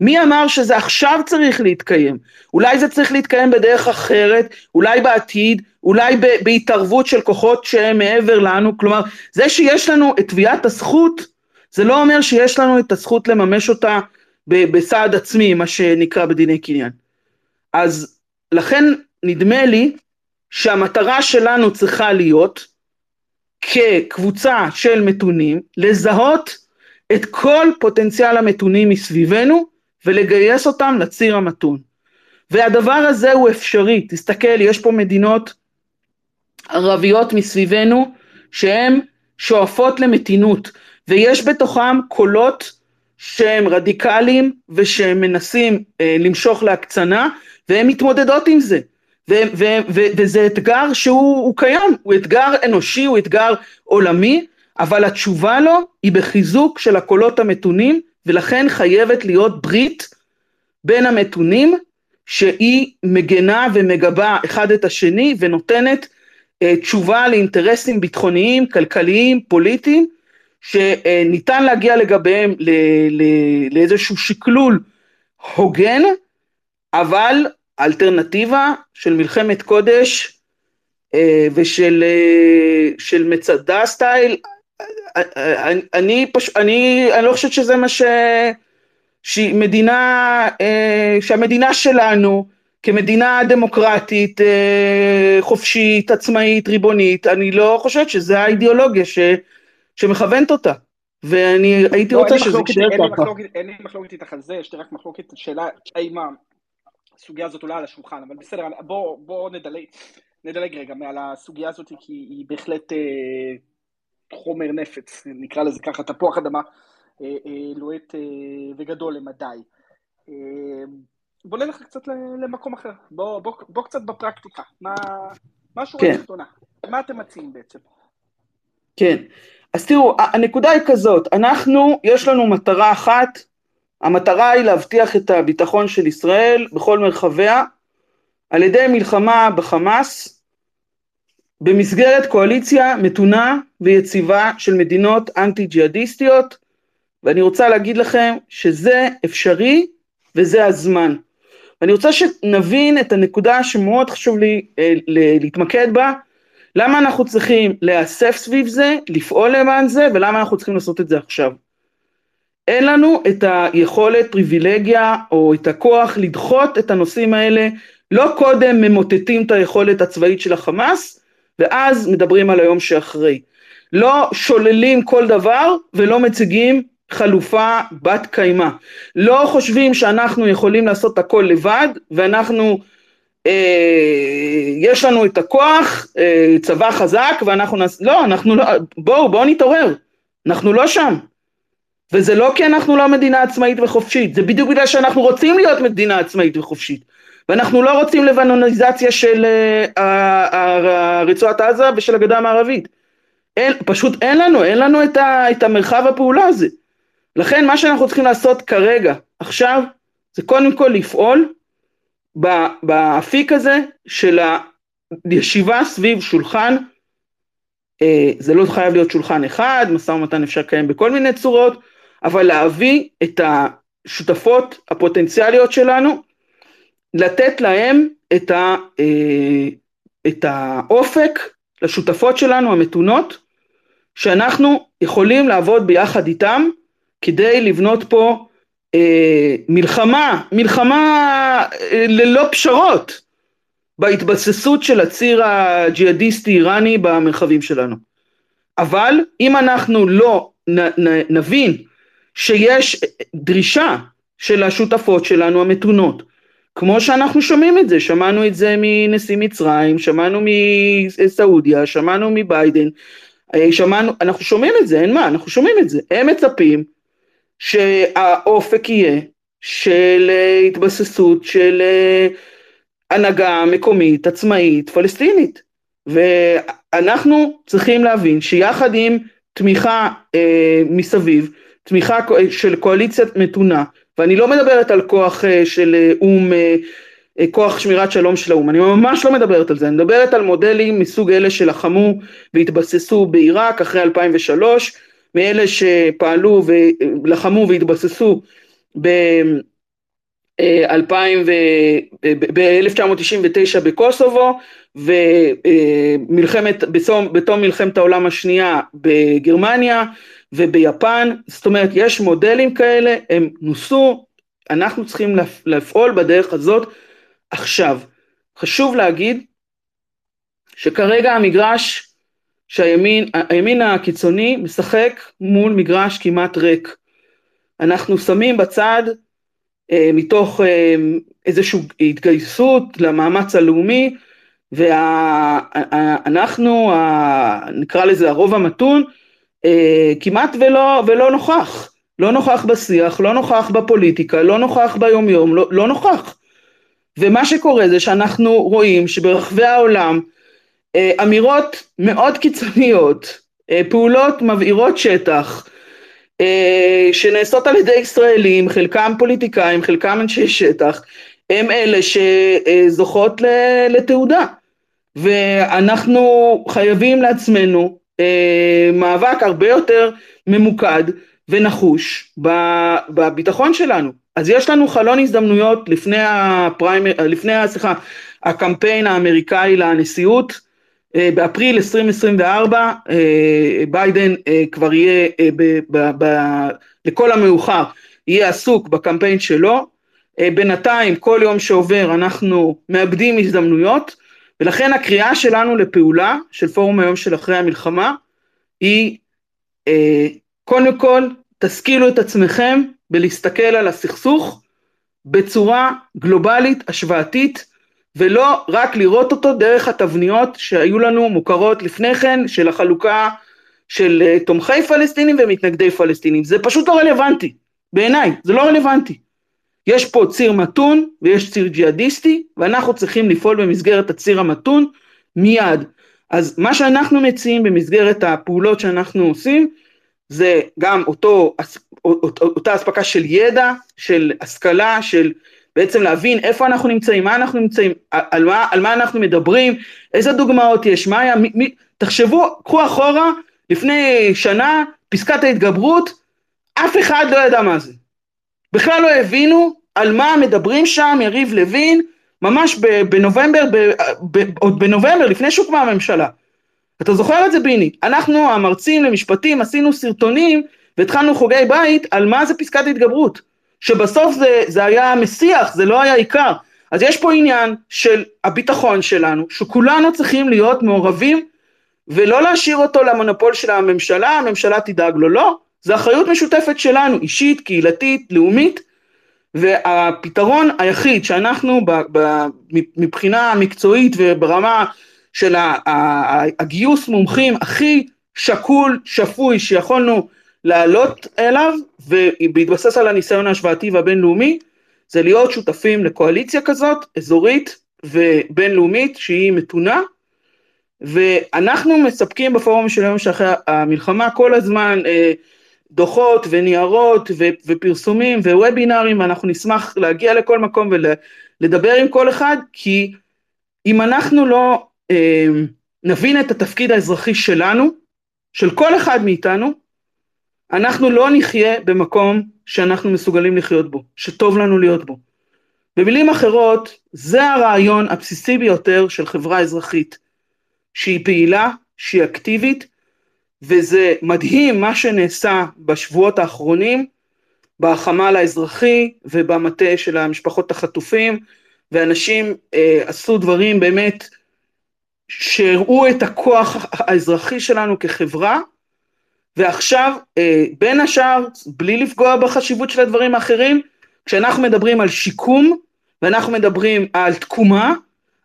מי אמר שזה עכשיו צריך להתקיים? אולי זה צריך להתקיים בדרך אחרת, אולי בעתיד, אולי בהתערבות של כוחות שהם מעבר לנו, כלומר זה שיש לנו את תביעת הזכות זה לא אומר שיש לנו את הזכות לממש אותה בסעד עצמי, מה שנקרא בדיני קניין. אז לכן נדמה לי שהמטרה שלנו צריכה להיות כקבוצה של מתונים לזהות את כל פוטנציאל המתונים מסביבנו ולגייס אותם לציר המתון. והדבר הזה הוא אפשרי, תסתכל, יש פה מדינות ערביות מסביבנו שהן שואפות למתינות ויש בתוכם קולות שהם רדיקליים ושהם מנסים אה, למשוך להקצנה והן מתמודדות עם זה. ו- ו- ו- וזה אתגר שהוא קיים, הוא אתגר אנושי, הוא אתגר עולמי אבל התשובה לו היא בחיזוק של הקולות המתונים ולכן חייבת להיות ברית בין המתונים שהיא מגנה ומגבה אחד את השני ונותנת אה, תשובה לאינטרסים ביטחוניים, כלכליים, פוליטיים, שניתן להגיע לגביהם ל, ל, לאיזשהו שקלול הוגן, אבל אלטרנטיבה של מלחמת קודש אה, ושל אה, של מצדה סטייל, אני, אני, פש, אני, אני לא חושבת שזה מה ש... שמדינה, שהמדינה שלנו כמדינה דמוקרטית, אה, חופשית, עצמאית, ריבונית, אני לא חושבת שזה האידיאולוגיה ש, שמכוונת אותה. ואני הייתי לא, רוצה שזה יישאר ככה. אין לי מחלוקת איתך על זה, יש לי רק מחלוקת, שאלה האם הסוגיה הזאת עולה על השולחן, אבל בסדר, בוא, בוא נדלג, נדלג רגע מעל הסוגיה הזאת, כי היא בהחלט אה, חומר נפץ, נקרא לזה ככה, תפוח אדמה אה, אה, לוהט אה, וגדול למדי. אה, בוא נלך קצת למקום אחר, בוא, בוא, בוא קצת בפרקטיקה, מה, מה השורה כן. התחתונה, מה אתם מציעים בעצם? כן, אז תראו, הנקודה היא כזאת, אנחנו, יש לנו מטרה אחת, המטרה היא להבטיח את הביטחון של ישראל בכל מרחביה, על ידי מלחמה בחמאס, במסגרת קואליציה מתונה ויציבה של מדינות אנטי ג'יהאדיסטיות, ואני רוצה להגיד לכם שזה אפשרי וזה הזמן. ואני רוצה שנבין את הנקודה שמאוד חשוב לי אה, להתמקד בה, למה אנחנו צריכים להיאסף סביב זה, לפעול למען זה, ולמה אנחנו צריכים לעשות את זה עכשיו. אין לנו את היכולת, פריבילגיה, או את הכוח לדחות את הנושאים האלה, לא קודם ממוטטים את היכולת הצבאית של החמאס, ואז מדברים על היום שאחרי. לא שוללים כל דבר ולא מציגים חלופה בת קיימא. לא חושבים שאנחנו יכולים לעשות הכל לבד ואנחנו אה, יש לנו את הכוח, אה, צבא חזק ואנחנו נס... לא, אנחנו לא, בואו בואו נתעורר, אנחנו לא שם. וזה לא כי אנחנו לא מדינה עצמאית וחופשית, זה בדיוק בגלל שאנחנו רוצים להיות מדינה עצמאית וחופשית. ואנחנו לא רוצים לבנוניזציה של אה, רצועת עזה ושל הגדה המערבית. אין, פשוט אין לנו, אין לנו את, ה, את המרחב הפעולה הזה. לכן מה שאנחנו צריכים לעשות כרגע, עכשיו, זה קודם כל לפעול באפיק הזה של הישיבה סביב שולחן, אה, זה לא חייב להיות שולחן אחד, משא ומתן אפשר לקיים בכל מיני צורות, אבל להביא את השותפות הפוטנציאליות שלנו, לתת להם את, ה, אה, את האופק לשותפות שלנו המתונות, שאנחנו יכולים לעבוד ביחד איתם כדי לבנות פה אה, מלחמה, מלחמה אה, ללא פשרות בהתבססות של הציר הג'יהאדיסטי איראני במרחבים שלנו. אבל אם אנחנו לא נ, נ, נבין שיש דרישה של השותפות שלנו המתונות. כמו שאנחנו שומעים את זה, שמענו את זה מנשיא מצרים, שמענו מסעודיה, שמענו מביידן, אה, שמענו, אנחנו שומעים את זה, אין מה, אנחנו שומעים את זה, הם מצפים שהאופק יהיה של אה, התבססות של אה, הנהגה מקומית, עצמאית, פלסטינית, ואנחנו צריכים להבין שיחד עם תמיכה אה, מסביב, תמיכה של קואליציה מתונה, ואני לא מדברת על כוח אה, של אה, או"ם, אה, כוח שמירת שלום של האו"ם, אני ממש לא מדברת על זה, אני מדברת על מודלים מסוג אלה שלחמו והתבססו בעיראק אחרי 2003, מאלה שפעלו ולחמו והתבססו ב... ב-1999 בקוסובו ומלחמת, בתום מלחמת העולם השנייה בגרמניה וביפן, זאת אומרת יש מודלים כאלה, הם נוסו, אנחנו צריכים לפעול בדרך הזאת עכשיו. חשוב להגיד שכרגע המגרש שהימין הימין הקיצוני משחק מול מגרש כמעט ריק. אנחנו שמים בצד אה, מתוך אה, איזושהי התגייסות למאמץ הלאומי ואנחנו, נקרא לזה הרוב המתון, אה, כמעט ולא, ולא נוכח, לא נוכח בשיח, לא נוכח בפוליטיקה, לא נוכח ביומיום, לא, לא נוכח. ומה שקורה זה שאנחנו רואים שברחבי העולם אה, אמירות מאוד קיצוניות, אה, פעולות מבעירות שטח, שנעשות על ידי ישראלים, חלקם פוליטיקאים, חלקם אנשי שטח, הם אלה שזוכות לתהודה. ואנחנו חייבים לעצמנו אה, מאבק הרבה יותר ממוקד ונחוש בביטחון שלנו. אז יש לנו חלון הזדמנויות לפני הפריימר, לפני, סליחה, הקמפיין האמריקאי לנשיאות, אה, באפריל 2024 אה, ביידן כבר יהיה ב, ב, ב, לכל המאוחר יהיה עסוק בקמפיין שלו, בינתיים כל יום שעובר אנחנו מאבדים הזדמנויות ולכן הקריאה שלנו לפעולה של פורום היום של אחרי המלחמה היא אה, קודם כל תשכילו את עצמכם בלהסתכל על הסכסוך בצורה גלובלית השוואתית ולא רק לראות אותו דרך התבניות שהיו לנו מוכרות לפני כן של החלוקה של אה, תומכי פלסטינים ומתנגדי פלסטינים. זה פשוט לא רלוונטי בעיניי זה לא רלוונטי יש פה ציר מתון ויש ציר ג'יהאדיסטי ואנחנו צריכים לפעול במסגרת הציר המתון מיד. אז מה שאנחנו מציעים במסגרת הפעולות שאנחנו עושים זה גם אותו, אותה אספקה של ידע, של השכלה, של בעצם להבין איפה אנחנו נמצאים, מה אנחנו נמצאים, על מה, על מה אנחנו מדברים, איזה דוגמאות יש, מה היה, מי, מי, תחשבו, קחו אחורה, לפני שנה, פסקת ההתגברות, אף אחד לא ידע מה זה. בכלל לא הבינו על מה מדברים שם יריב לוין, ממש בנובמבר, עוד בנובמבר, לפני שהוקמה הממשלה. אתה זוכר את זה ביני? אנחנו המרצים למשפטים עשינו סרטונים והתחלנו חוגי בית על מה זה פסקת התגברות. שבסוף זה, זה היה מסיח, זה לא היה עיקר. אז יש פה עניין של הביטחון שלנו, שכולנו צריכים להיות מעורבים ולא להשאיר אותו למונופול של הממשלה, הממשלה תדאג לו, לא. זה אחריות משותפת שלנו, אישית, קהילתית, לאומית, והפתרון היחיד שאנחנו ב, ב, מבחינה מקצועית וברמה של הגיוס מומחים הכי שקול, שפוי, שיכולנו לעלות אליו, ובהתבסס על הניסיון ההשוואתי והבינלאומי, זה להיות שותפים לקואליציה כזאת, אזורית ובינלאומית, שהיא מתונה, ואנחנו מספקים בפורום של היום שאחרי המלחמה כל הזמן אה, דוחות וניירות ו- ופרסומים ווובינארים ואנחנו נשמח להגיע לכל מקום ולדבר עם כל אחד כי אם אנחנו לא אה, נבין את התפקיד האזרחי שלנו, של כל אחד מאיתנו, אנחנו לא נחיה במקום שאנחנו מסוגלים לחיות בו, שטוב לנו להיות בו. במילים אחרות, זה הרעיון הבסיסי ביותר של חברה אזרחית, שהיא פעילה, שהיא אקטיבית, וזה מדהים מה שנעשה בשבועות האחרונים בחמ"ל האזרחי ובמטה של המשפחות החטופים ואנשים אה, עשו דברים באמת שהראו את הכוח האזרחי שלנו כחברה ועכשיו אה, בין השאר בלי לפגוע בחשיבות של הדברים האחרים כשאנחנו מדברים על שיקום ואנחנו מדברים על תקומה,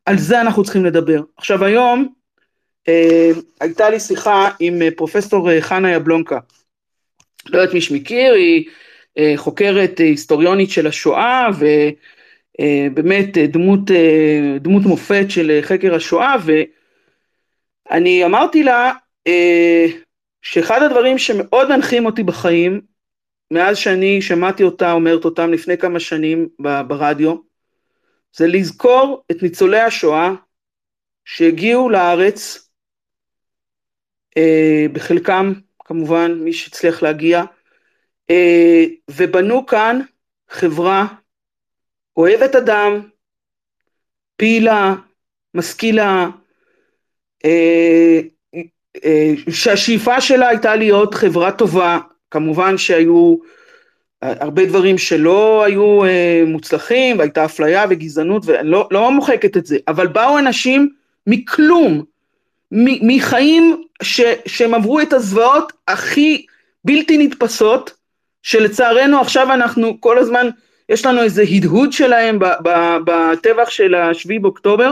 על זה אנחנו צריכים לדבר. עכשיו היום הייתה לי שיחה עם אה, פרופסור אה, חנה יבלונקה, לא יודעת מי שמכיר, היא אה, חוקרת אה, היסטוריונית של השואה ובאמת אה, דמות, דמות מופת של חקר השואה ואני אמרתי לה שאחד הדברים שמאוד מנחים אותי בחיים מאז שאני שמעתי אותה אומרת אותם לפני כמה שנים ברדיו זה לזכור את ניצולי השואה שהגיעו לארץ בחלקם כמובן מי שהצליח להגיע. אה, ובנו כאן חברה אוהבת אדם, פעילה, משכילה, אה, אה, שהשאיפה שלה הייתה להיות חברה טובה, כמובן שהיו הרבה דברים שלא היו מוצלחים והייתה אפליה וגזענות ואני לא, לא מוחקת את זה, אבל באו אנשים מכלום, מחיים ש, שהם עברו את הזוועות הכי בלתי נתפסות שלצערנו עכשיו אנחנו כל הזמן, יש לנו איזה הדהוד שלהם בטבח של השביעי באוקטובר,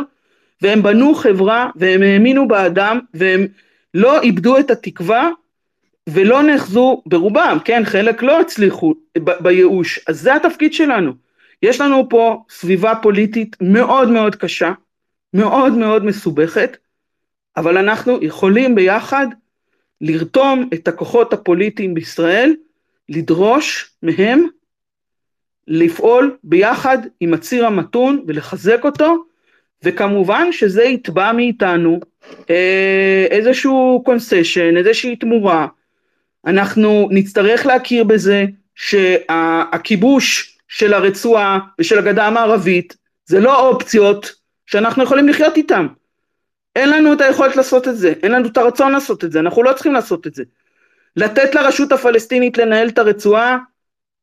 והם בנו חברה והם האמינו באדם והם לא איבדו את התקווה ולא נאחזו ברובם, כן, חלק לא הצליחו בייאוש, אז זה התפקיד שלנו. יש לנו פה סביבה פוליטית מאוד מאוד קשה, מאוד מאוד מסובכת, אבל אנחנו יכולים ביחד לרתום את הכוחות הפוליטיים בישראל לדרוש מהם לפעול ביחד עם הציר המתון ולחזק אותו וכמובן שזה יתבע מאיתנו אה, איזשהו קונסשן, איזושהי תמורה. אנחנו נצטרך להכיר בזה שהכיבוש של הרצועה ושל הגדה המערבית זה לא אופציות שאנחנו יכולים לחיות איתן אין לנו את היכולת לעשות את זה, אין לנו את הרצון לעשות את זה, אנחנו לא צריכים לעשות את זה. לתת לרשות הפלסטינית לנהל את הרצועה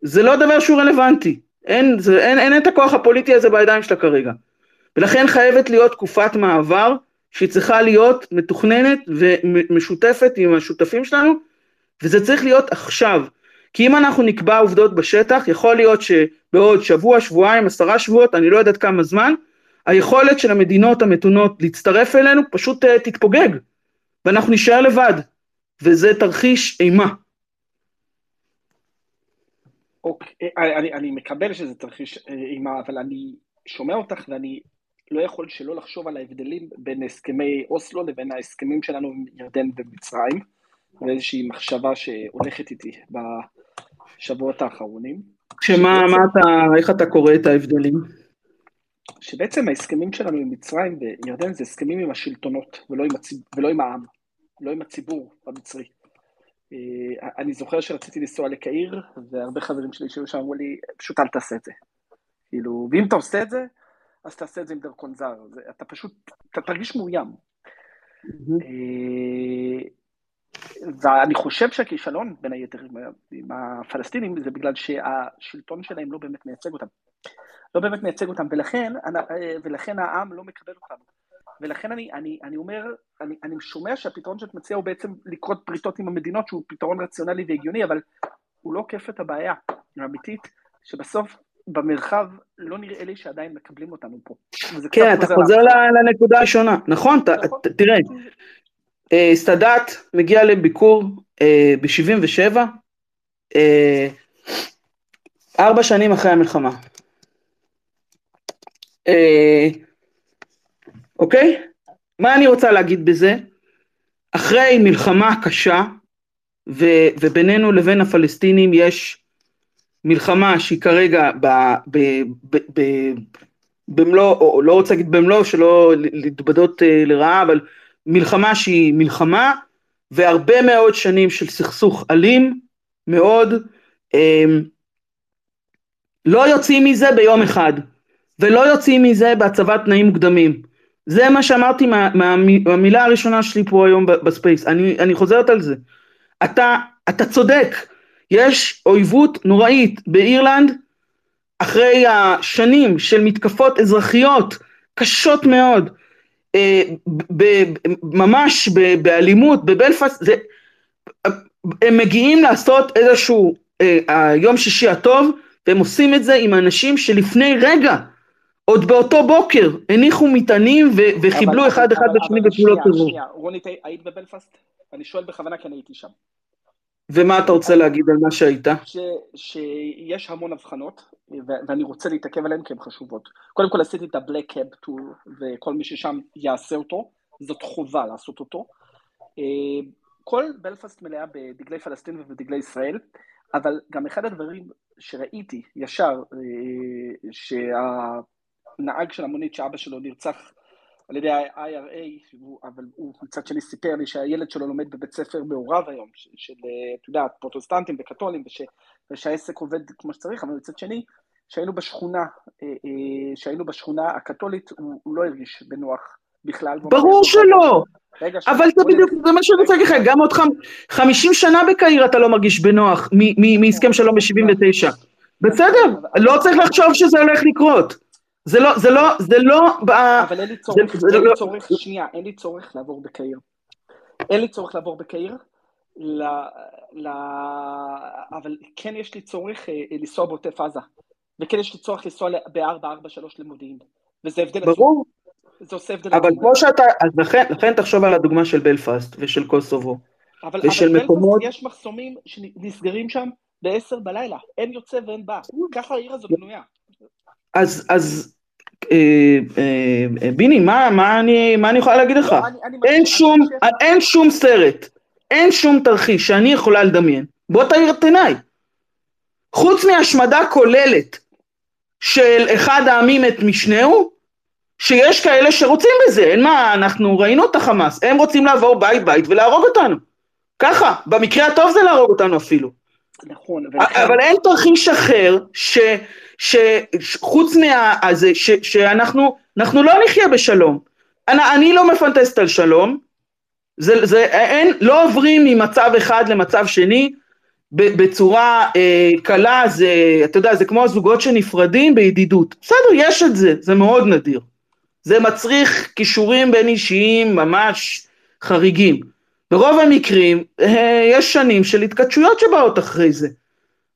זה לא דבר שהוא רלוונטי, אין, זה, אין, אין את הכוח הפוליטי הזה בידיים שלה כרגע. ולכן חייבת להיות תקופת מעבר שהיא צריכה להיות מתוכננת ומשותפת עם השותפים שלנו וזה צריך להיות עכשיו. כי אם אנחנו נקבע עובדות בשטח יכול להיות שבעוד שבוע, שבועיים, עשרה שבועות, אני לא יודעת כמה זמן היכולת של המדינות המתונות להצטרף אלינו פשוט uh, תתפוגג ואנחנו נשאר לבד וזה תרחיש אימה. אוקיי, אה, אני, אני מקבל שזה תרחיש אה, אימה, אבל אני שומע אותך ואני לא יכול שלא לחשוב על ההבדלים בין הסכמי אוסלו לבין ההסכמים שלנו עם ירדן ומצרים, ואיזושהי מחשבה שהולכת איתי בשבועות האחרונים. שמה, מה אתה, איך אתה קורא את ההבדלים? שבעצם ההסכמים שלנו עם מצרים וירדן זה הסכמים עם השלטונות ולא עם, הציב, ולא עם העם. לא עם הציבור המצרי. אה, אני זוכר שרציתי לנסוע לקהיר, והרבה חברים שלי שהיו שם אמרו לי, פשוט אל תעשה את זה. כאילו, ואם אתה עושה את זה, אז תעשה את זה עם דרכון זר. אתה פשוט, אתה תרגיש מאוים. אה, ואני חושב שהכישלון, בין היתר, עם הפלסטינים, זה בגלל שהשלטון שלהם לא באמת מייצג אותם. לא באמת מייצג אותם, ולכן, אה, ולכן העם לא מקבל אותם. ולכן אני, אני, אני אומר, אני, אני שומע שהפתרון שאת מציעה הוא בעצם לקרות בריתות עם המדינות, שהוא פתרון רציונלי והגיוני, אבל הוא לא עוקף את הבעיה האמיתית, שבסוף במרחב לא נראה לי שעדיין מקבלים אותנו פה. כן, אתה חוזר לנקודה הראשונה, נכון, נכון. תראה, אה, סאדאת מגיע לביקור אה, ב-77, אה, ארבע שנים אחרי המלחמה. אוקיי? מה אני רוצה להגיד בזה? אחרי מלחמה קשה, ו, ובינינו לבין הפלסטינים יש מלחמה שהיא כרגע ב, ב, ב, ב, במלוא, או לא רוצה להגיד במלוא, שלא להתבדות אה, לרעה, אבל מלחמה שהיא מלחמה, והרבה מאוד שנים של סכסוך אלים מאוד, אה, לא יוצאים מזה ביום אחד, ולא יוצאים מזה בהצבת תנאים מוקדמים. זה מה שאמרתי מה, מה, מהמילה הראשונה שלי פה היום בספייס, אני, אני חוזרת על זה. אתה, אתה צודק, יש אויבות נוראית באירלנד אחרי השנים של מתקפות אזרחיות קשות מאוד, אה, ב, ב, ממש ב, באלימות, בבלפאסט, הם מגיעים לעשות איזשהו אה, היום שישי הטוב, והם עושים את זה עם אנשים שלפני רגע עוד באותו בוקר הניחו מטענים וחיבלו אחד אחד בשני בפעולות טרור. רוני, היית בבלפאסט? אני שואל בכוונה כי אני הייתי שם. ומה אתה רוצה להגיד על מה שהיית? ש, שיש המון הבחנות, ואני רוצה להתעכב עליהן כי הן חשובות. קודם כל עשיתי את ה-Black Cab Tour, וכל מי ששם יעשה אותו, זאת חובה לעשות אותו. אה, כל בלפאסט מלאה בדגלי פלסטין ובדגלי ישראל, אבל גם אחד הדברים שראיתי ישר, אה, שהנהג של המונית שאבא שלו נרצח על ידי ה-IRA, אבל הוא מצד שני סיפר לי שהילד שלו לומד בבית ספר מעורב היום, של, אתה יודע, פרוטוסטנטים וקתולים, וש, ושהעסק עובד כמו שצריך, אבל מצד שני, שהיינו בשכונה, אה, אה, שהיינו בשכונה הקתולית, הוא, הוא לא הרגיש בנוח בכלל. ברור שלא. רגע, אבל זה בדיוק, זה מה שאני רוצה להגיד לך, גם עוד חמישים שנה בקהיר אתה לא מרגיש בנוח מהסכם שלום ב-79. בסדר, לא צריך לחשוב שזה הולך לקרות. זה לא, זה לא, זה לא... אבל אין לי צורך, אין לי לא- צורך, שנייה, אין לי צורך לעבור בקהיר. אין לי צורך לעבור בקהיר, ל, ל, אבל כן יש לי צורך אה, לנסוע בעוטף עזה, וכן יש לי צורך לנסוע ב-443 למודיעין, וזה הבדל עצמי. ברור. זה עושה הבדל אבל כמו שאתה, אז לכן, לכן תחשוב על הדוגמה של בלפאסט ושל קוסובו. אבל, ושל אבל מקומות... יש מחסומים שנסגרים שם ב-10 בלילה, אין יוצא ואין בא, ככה העיר הזאת בנויה. אז, אז אה, אה, ביני, מה, מה, אני, מה אני יכולה להגיד לך? לא, אין, שום, אין שום סרט, אין שום תרחיש שאני יכולה לדמיין. בוא תאיר את עיניי. חוץ מהשמדה כוללת של אחד העמים את משנהו, שיש כאלה שרוצים בזה, אין מה, אנחנו ראינו את החמאס, הם רוצים לעבור בית בית ולהרוג אותנו. ככה, במקרה הטוב זה להרוג אותנו אפילו. נכון, ולכן... אבל אין תרחיש אחר ש... שחוץ מהזה, ש, שאנחנו אנחנו לא נחיה בשלום. אני, אני לא מפנטסט על שלום, זה, זה, אין, לא עוברים ממצב אחד למצב שני בצורה אה, קלה, זה, אתה יודע, זה כמו הזוגות שנפרדים בידידות. בסדר, יש את זה, זה מאוד נדיר. זה מצריך כישורים בין אישיים ממש חריגים. ברוב המקרים אה, יש שנים של התכתשויות שבאות אחרי זה.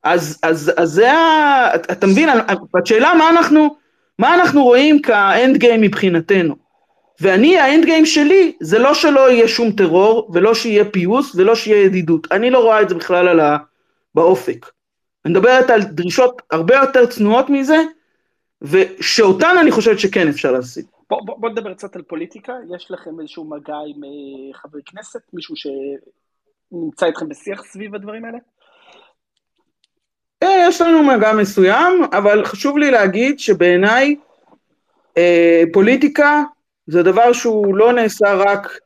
אז, אז, אז זה ה... אתה מבין, השאלה מה אנחנו, מה אנחנו רואים כאנד גיים מבחינתנו. ואני, האנד גיים שלי, זה לא שלא יהיה שום טרור, ולא שיהיה פיוס, ולא שיהיה ידידות. אני לא רואה את זה בכלל על ה... באופק. אני מדברת על דרישות הרבה יותר צנועות מזה, ושאותן אני חושבת שכן אפשר להשיג. בוא, בוא, בוא נדבר קצת על פוליטיקה, יש לכם איזשהו מגע עם אה, חברי כנסת, מישהו שנמצא איתכם בשיח סביב הדברים האלה? אה, יש לנו מגע מסוים, אבל חשוב לי להגיד שבעיניי אה, פוליטיקה זה דבר שהוא לא נעשה רק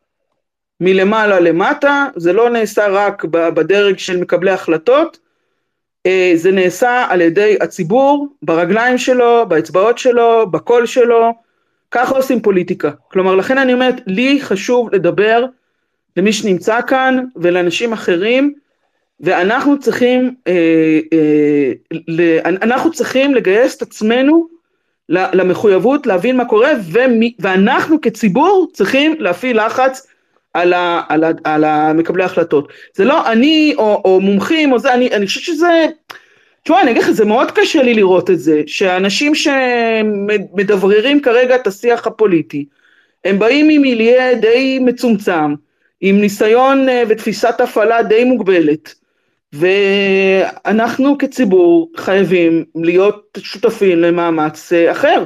מלמעלה למטה, זה לא נעשה רק בדרג של מקבלי החלטות, אה, זה נעשה על ידי הציבור, ברגליים שלו, באצבעות שלו, בקול שלו, ככה עושים פוליטיקה. כלומר, לכן אני אומרת, לי חשוב לדבר למי שנמצא כאן ולאנשים אחרים, ואנחנו צריכים, אה, אה, ל, אנחנו צריכים לגייס את עצמנו למחויבות להבין מה קורה ומי, ואנחנו כציבור צריכים להפעיל לחץ על, ה, על, ה, על המקבלי ההחלטות. זה לא אני או, או מומחים או זה, אני, אני חושבת שזה, תשמע אני אגיד לך זה מאוד קשה לי לראות את זה, שאנשים שמדבררים כרגע את השיח הפוליטי, הם באים עם מיליה די מצומצם, עם ניסיון אה, ותפיסת הפעלה די מוגבלת, ואנחנו כציבור חייבים להיות שותפים למאמץ אה, אחר.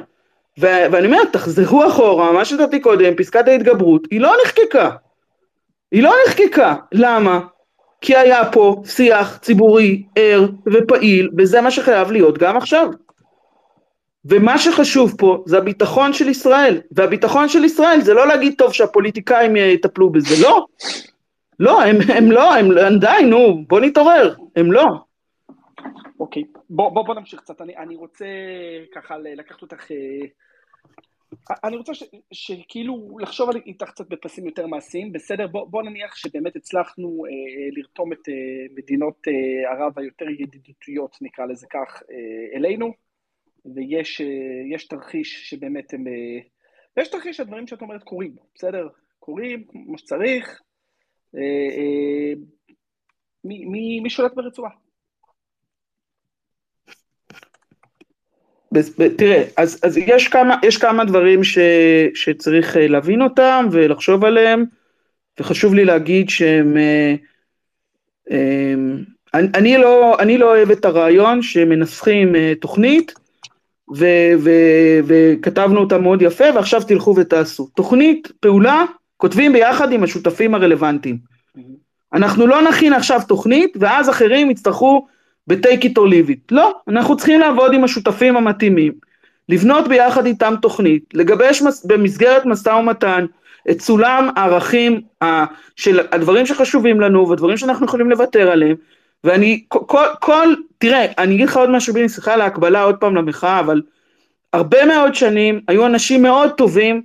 ו- ואני אומר, תחזרו אחורה, מה שנתתי קודם, פסקת ההתגברות, היא לא נחקקה. היא לא נחקקה. למה? כי היה פה שיח ציבורי ער ופעיל, וזה מה שחייב להיות גם עכשיו. ומה שחשוב פה זה הביטחון של ישראל, והביטחון של ישראל זה לא להגיד טוב שהפוליטיקאים יטפלו בזה, לא. לא, הם, הם לא, הם, הם די, נו, בוא נתעורר, הם לא. אוקיי, בוא, בוא, בוא נמשיך קצת, אני, אני רוצה ככה לקחת אותך, אה, אני רוצה ש, שכאילו לחשוב על איתך קצת בפסים יותר מעשיים, בסדר, בוא, בוא נניח שבאמת הצלחנו אה, לרתום את אה, מדינות אה, ערב היותר ידידותיות, נקרא לזה כך, אה, אלינו, ויש אה, תרחיש שבאמת הם, אה, יש תרחיש שהדברים שאת אומרת קורים, בסדר? קורים כמו שצריך, מי שולט ברצועה? תראה, אז, אז יש, כמה, יש כמה דברים ש, שצריך אה, להבין אותם ולחשוב עליהם, וחשוב לי להגיד שהם... אה, אני, אני, לא, אני לא אוהב את הרעיון שמנסחים תוכנית ו, ו, וכתבנו אותה מאוד יפה ועכשיו תלכו ותעשו. תוכנית פעולה כותבים ביחד עם השותפים הרלוונטיים. אנחנו לא נכין עכשיו תוכנית ואז אחרים יצטרכו ב-take it or leave it. לא, אנחנו צריכים לעבוד עם השותפים המתאימים, לבנות ביחד איתם תוכנית, לגבש מס, במסגרת משא ומתן את סולם הערכים ה, של הדברים שחשובים לנו והדברים שאנחנו יכולים לוותר עליהם, ואני, כל, כל, תראה, אני אגיד לך עוד משהו, ביני, סליחה על ההקבלה עוד פעם למחאה, אבל הרבה מאוד שנים היו אנשים מאוד טובים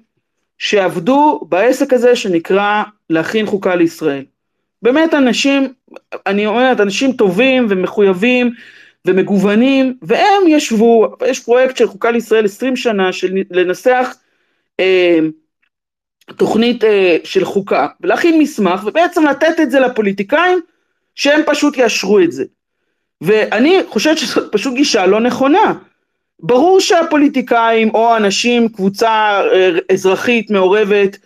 שעבדו בעסק הזה שנקרא להכין חוקה לישראל. באמת אנשים, אני אומרת, אנשים טובים ומחויבים ומגוונים, והם ישבו, יש פרויקט של חוקה לישראל 20 שנה של לנסח אה, תוכנית אה, של חוקה, ולהכין מסמך, ובעצם לתת את זה לפוליטיקאים, שהם פשוט יאשרו את זה. ואני חושבת שזאת פשוט גישה לא נכונה. ברור שהפוליטיקאים או אנשים, קבוצה אה, אזרחית מעורבת,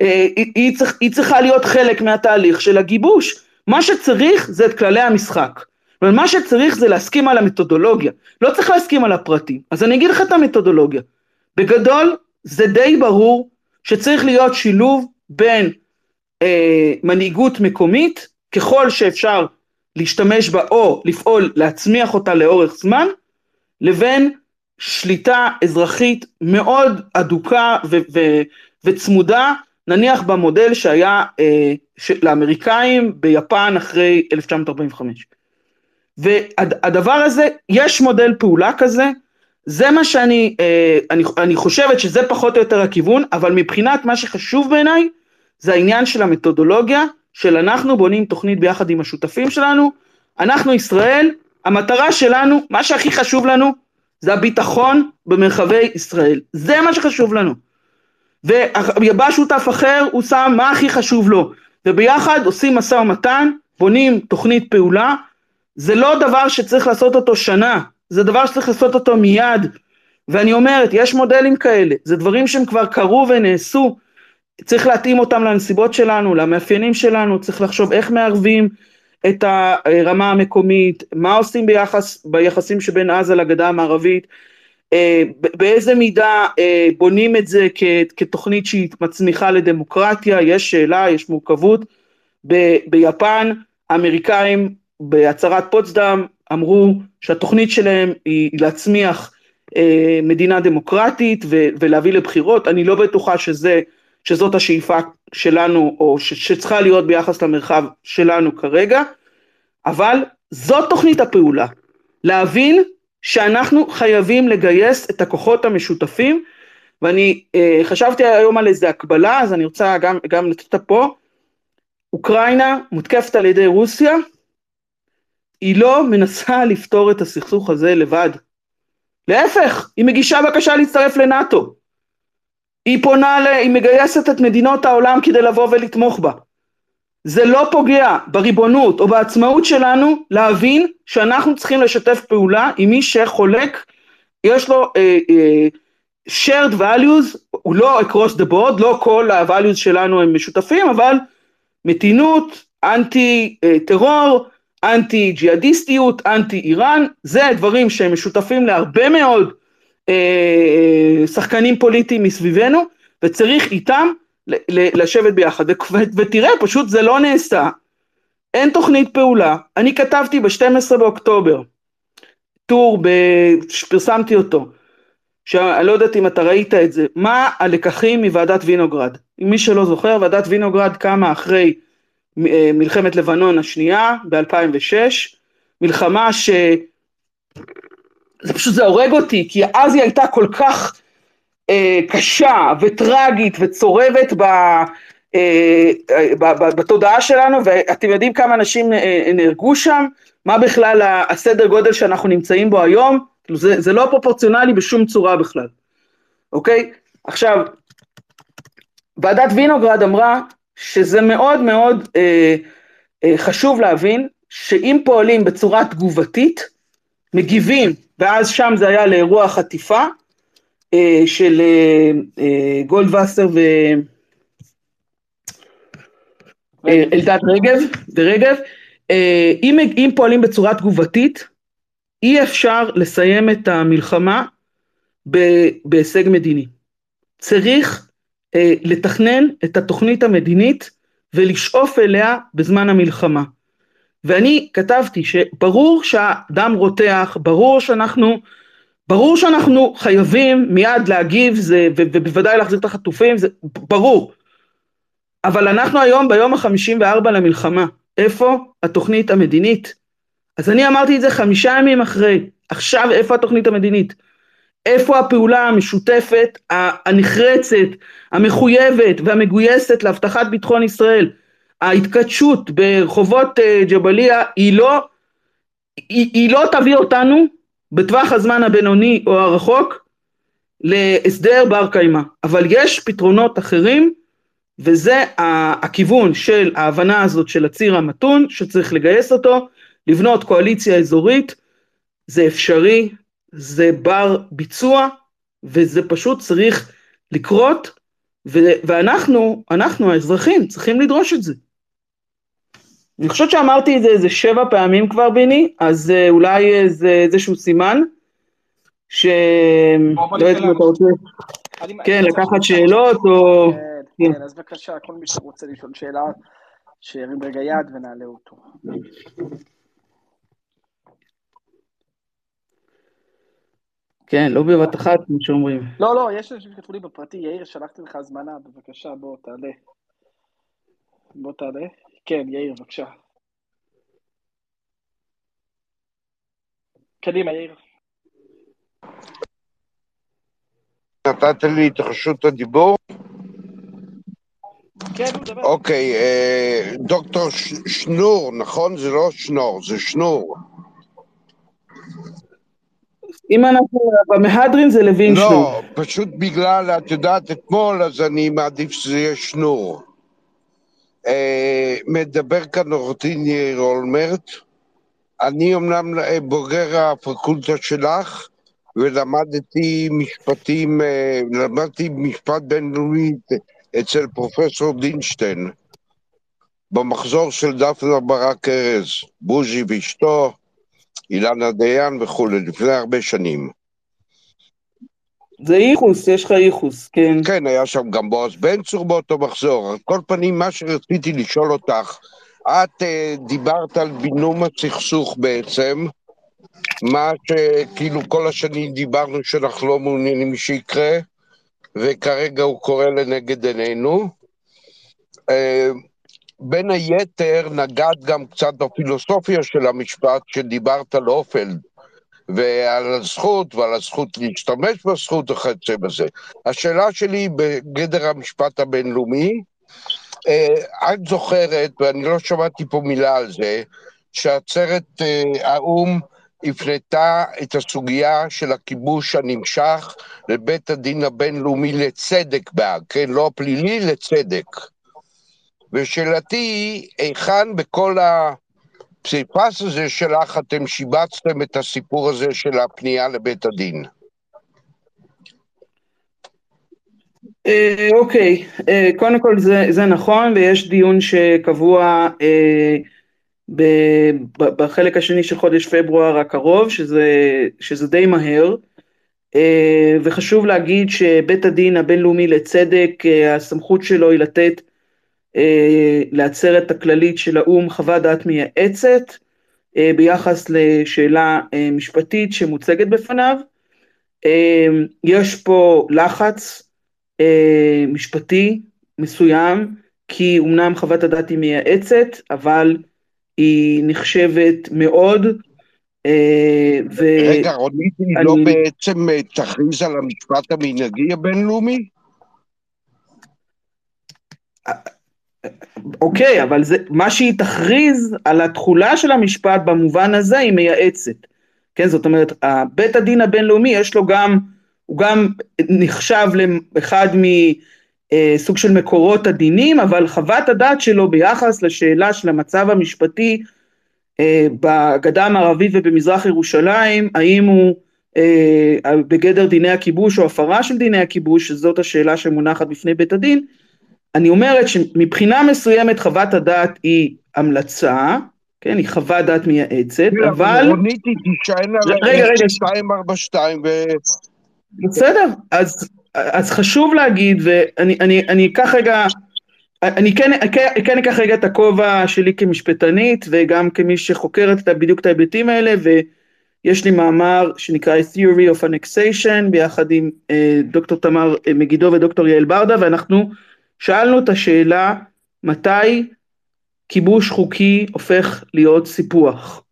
אה, היא, צריך, היא צריכה להיות חלק מהתהליך של הגיבוש. מה שצריך זה את כללי המשחק. אבל מה שצריך זה להסכים על המתודולוגיה. לא צריך להסכים על הפרטים. אז אני אגיד לך את המתודולוגיה. בגדול זה די ברור שצריך להיות שילוב בין אה, מנהיגות מקומית ככל שאפשר להשתמש בה או לפעול להצמיח אותה לאורך זמן לבין שליטה אזרחית מאוד אדוקה ו- ו- וצמודה נניח במודל שהיה אה, לאמריקאים ביפן אחרי 1945. והדבר הזה, יש מודל פעולה כזה, זה מה שאני, אה, אני, אני חושבת שזה פחות או יותר הכיוון, אבל מבחינת מה שחשוב בעיניי, זה העניין של המתודולוגיה, של אנחנו בונים תוכנית ביחד עם השותפים שלנו, אנחנו ישראל, המטרה שלנו, מה שהכי חשוב לנו, זה הביטחון במרחבי ישראל, זה מה שחשוב לנו. ובא שותף אחר, הוא שם מה הכי חשוב לו, וביחד עושים משא ומתן, בונים תוכנית פעולה, זה לא דבר שצריך לעשות אותו שנה, זה דבר שצריך לעשות אותו מיד, ואני אומרת, יש מודלים כאלה, זה דברים שהם כבר קרו ונעשו, צריך להתאים אותם לנסיבות שלנו, למאפיינים שלנו, צריך לחשוב איך מערבים את הרמה המקומית, מה עושים ביחס, ביחסים שבין עזה לגדה המערבית, אה, באיזה מידה אה, בונים את זה כתוכנית שהיא מצמיחה לדמוקרטיה, יש שאלה, יש מורכבות. ב- ביפן האמריקאים בהצהרת פוצדם אמרו שהתוכנית שלהם היא להצמיח אה, מדינה דמוקרטית ו- ולהביא לבחירות, אני לא בטוחה שזה, שזאת השאיפה שלנו או ש- שצריכה להיות ביחס למרחב שלנו כרגע, אבל זאת תוכנית הפעולה, להבין שאנחנו חייבים לגייס את הכוחות המשותפים, ואני אה, חשבתי היום על איזה הקבלה, אז אני רוצה גם, גם לתת אותה פה. אוקראינה מותקפת על ידי רוסיה, היא לא מנסה לפתור את הסכסוך הזה לבד. להפך, היא מגישה בקשה להצטרף לנאטו. היא פונה, ל... היא מגייסת את מדינות העולם כדי לבוא ולתמוך בה. זה לא פוגע בריבונות או בעצמאות שלנו להבין שאנחנו צריכים לשתף פעולה עם מי שחולק, יש לו uh, uh, shared values, הוא לא across the board, לא כל ה-values שלנו הם משותפים, אבל מתינות, אנטי uh, טרור, אנטי ג'יהאדיסטיות, אנטי איראן, זה דברים שהם משותפים להרבה מאוד uh, שחקנים פוליטיים מסביבנו, וצריך איתם לשבת ביחד, ותראה, פשוט זה לא נעשה, אין תוכנית פעולה, אני כתבתי ב-12 באוקטובר, טור, פרסמתי אותו, שאני לא יודעת אם אתה ראית את זה, מה הלקחים מוועדת וינוגרד, מי שלא זוכר, ועדת וינוגרד קמה אחרי אה, מלחמת לבנון השנייה ב-2006, מלחמה ש... זה פשוט, זה הורג אותי, כי אז היא הייתה כל כך אה, קשה וטרגית וצורבת ב, אה, ב, ב, בתודעה שלנו ואתם יודעים כמה אנשים אה, נהרגו שם, מה בכלל הסדר גודל שאנחנו נמצאים בו היום, כאילו זה, זה לא פרופורציונלי בשום צורה בכלל, אוקיי? עכשיו, ועדת וינוגרד אמרה שזה מאוד מאוד אה, אה, חשוב להבין שאם פועלים בצורה תגובתית, מגיבים, ואז שם זה היה לאירוע חטיפה אה, של אה, אה, גולדווסר ו... אה, אלדד רגב, ורגב, אה, אם, אם פועלים בצורה תגובתית, אי אפשר לסיים את המלחמה בהישג מדיני. צריך אה, לתכנן את התוכנית המדינית ולשאוף אליה בזמן המלחמה. ואני כתבתי שברור שהדם רותח, ברור שאנחנו, ברור שאנחנו חייבים מיד להגיב זה, ובוודאי להחזיר את החטופים, זה ברור. אבל אנחנו היום ביום החמישים וארבע למלחמה, איפה התוכנית המדינית? אז אני אמרתי את זה חמישה ימים אחרי, עכשיו איפה התוכנית המדינית? איפה הפעולה המשותפת, הנחרצת, המחויבת והמגויסת להבטחת ביטחון ישראל? ההתכתשות ברחובות אה, ג'באליה היא לא, היא, היא לא תביא אותנו בטווח הזמן הבינוני או הרחוק להסדר בר קיימא, אבל יש פתרונות אחרים וזה הכיוון של ההבנה הזאת של הציר המתון שצריך לגייס אותו, לבנות קואליציה אזורית, זה אפשרי, זה בר ביצוע וזה פשוט צריך לקרות ואנחנו, אנחנו האזרחים צריכים לדרוש את זה. אני חושבת שאמרתי את זה איזה שבע פעמים כבר ביני, אז אה, אולי זה איזשהו סימן, ש... לא יודעת אם אתה רוצה, כן, לקחת שאלות או... כן, כן, אז בבקשה, כל מי שרוצה לשאול שאלה, שירים רגע יד ונעלה אותו. כן, לא בבת אחת, כמו שאומרים. לא, לא, יש אנשים שכתבו לי בפרטי, יאיר, שלחתי לך הזמנה, בבקשה, בוא, תעלה. בוא תעלה. כן, יאיר, בבקשה. קדימה, יאיר. נתת לי את רשות הדיבור? כן, הוא מדבר. אוקיי, אה, דוקטור שנור, נכון? זה לא שנור, זה שנור. אם אנחנו במהדרין זה לוינשטיין. לא, פשוט בגלל, את יודעת, אתמול, אז אני מעדיף שזה יהיה שנור. אה, מדבר כאן עורך דין יאיר אולמרט. אני אמנם אה, בוגר הפקולטה שלך, ולמדתי משפטים, אה, למדתי משפט בינלאומי אצל פרופסור דינשטיין, במחזור של דפנה ברק ארז, בוז'י ואשתו, אילנה דיין וכולי, לפני הרבה שנים. זה ייחוס, יש לך ייחוס, כן. כן, היה שם גם בועז בן צור באותו מחזור. על כל פנים, מה שרציתי לשאול אותך, את uh, דיברת על בינום הסכסוך בעצם, מה שכאילו כל השנים דיברנו שאנחנו לא מעוניינים שיקרה, וכרגע הוא קורה לנגד עינינו. Uh, בין היתר נגעת גם קצת בפילוסופיה של המשפט שדיברת על אופלד. ועל הזכות ועל הזכות להשתמש בזכות וכיוצא בזה. השאלה שלי היא בגדר המשפט הבינלאומי. אה, את זוכרת, ואני לא שמעתי פה מילה על זה, שעצרת אה, האו"ם הפנתה את הסוגיה של הכיבוש הנמשך לבית הדין הבינלאומי לצדק בהאג, כן? לא הפלילי, לצדק. ושאלתי היא, היכן בכל ה... הפסיפס הזה שלך, אתם שיבצתם את הסיפור הזה של הפנייה לבית הדין. אה, אוקיי, אה, קודם כל זה, זה נכון ויש דיון שקבוע אה, בחלק השני של חודש פברואר הקרוב, שזה, שזה די מהר, וחשוב להגיד שבית הדין הבינלאומי לצדק, הסמכות שלו היא לתת אה, לעצרת הכללית של האו"ם חוות דעת מייעצת אה, ביחס לשאלה אה, משפטית שמוצגת בפניו. יש פה לחץ משפטי מסוים, כי אמנם חוות הדעת היא מייעצת, אבל היא נחשבת מאוד. ו... רגע, רונית, היא אני... לא בעצם תכריז על המשפט המנהגי הבינלאומי? אוקיי, אבל זה, מה שהיא תכריז על התכולה של המשפט במובן הזה היא מייעצת. כן, זאת אומרת, בית הדין הבינלאומי יש לו גם, הוא גם נחשב לאחד מסוג אה, של מקורות הדינים, אבל חוות הדעת שלו ביחס לשאלה של המצב המשפטי אה, בגדה המערבית ובמזרח ירושלים, האם הוא אה, בגדר דיני הכיבוש או הפרה של דיני הכיבוש, שזאת השאלה שמונחת בפני בית הדין. אני אומרת שמבחינה מסוימת חוות הדעת היא המלצה, כן, היא חוות דעת מייעצת, אבל... רונית היא תישען על רגע, רגע. 242 ו... בסדר, אז, אז חשוב להגיד, ואני אני, אני אקח רגע, אני כן, כן אקח רגע את הכובע שלי כמשפטנית, וגם כמי שחוקרת בדיוק את ההיבטים האלה, ויש לי מאמר שנקרא Theory of Annexation, ביחד עם אה, דוקטור תמר אה, מגידו ודוקטור יעל ברדה, ואנחנו שאלנו את השאלה, מתי כיבוש חוקי הופך להיות סיפוח?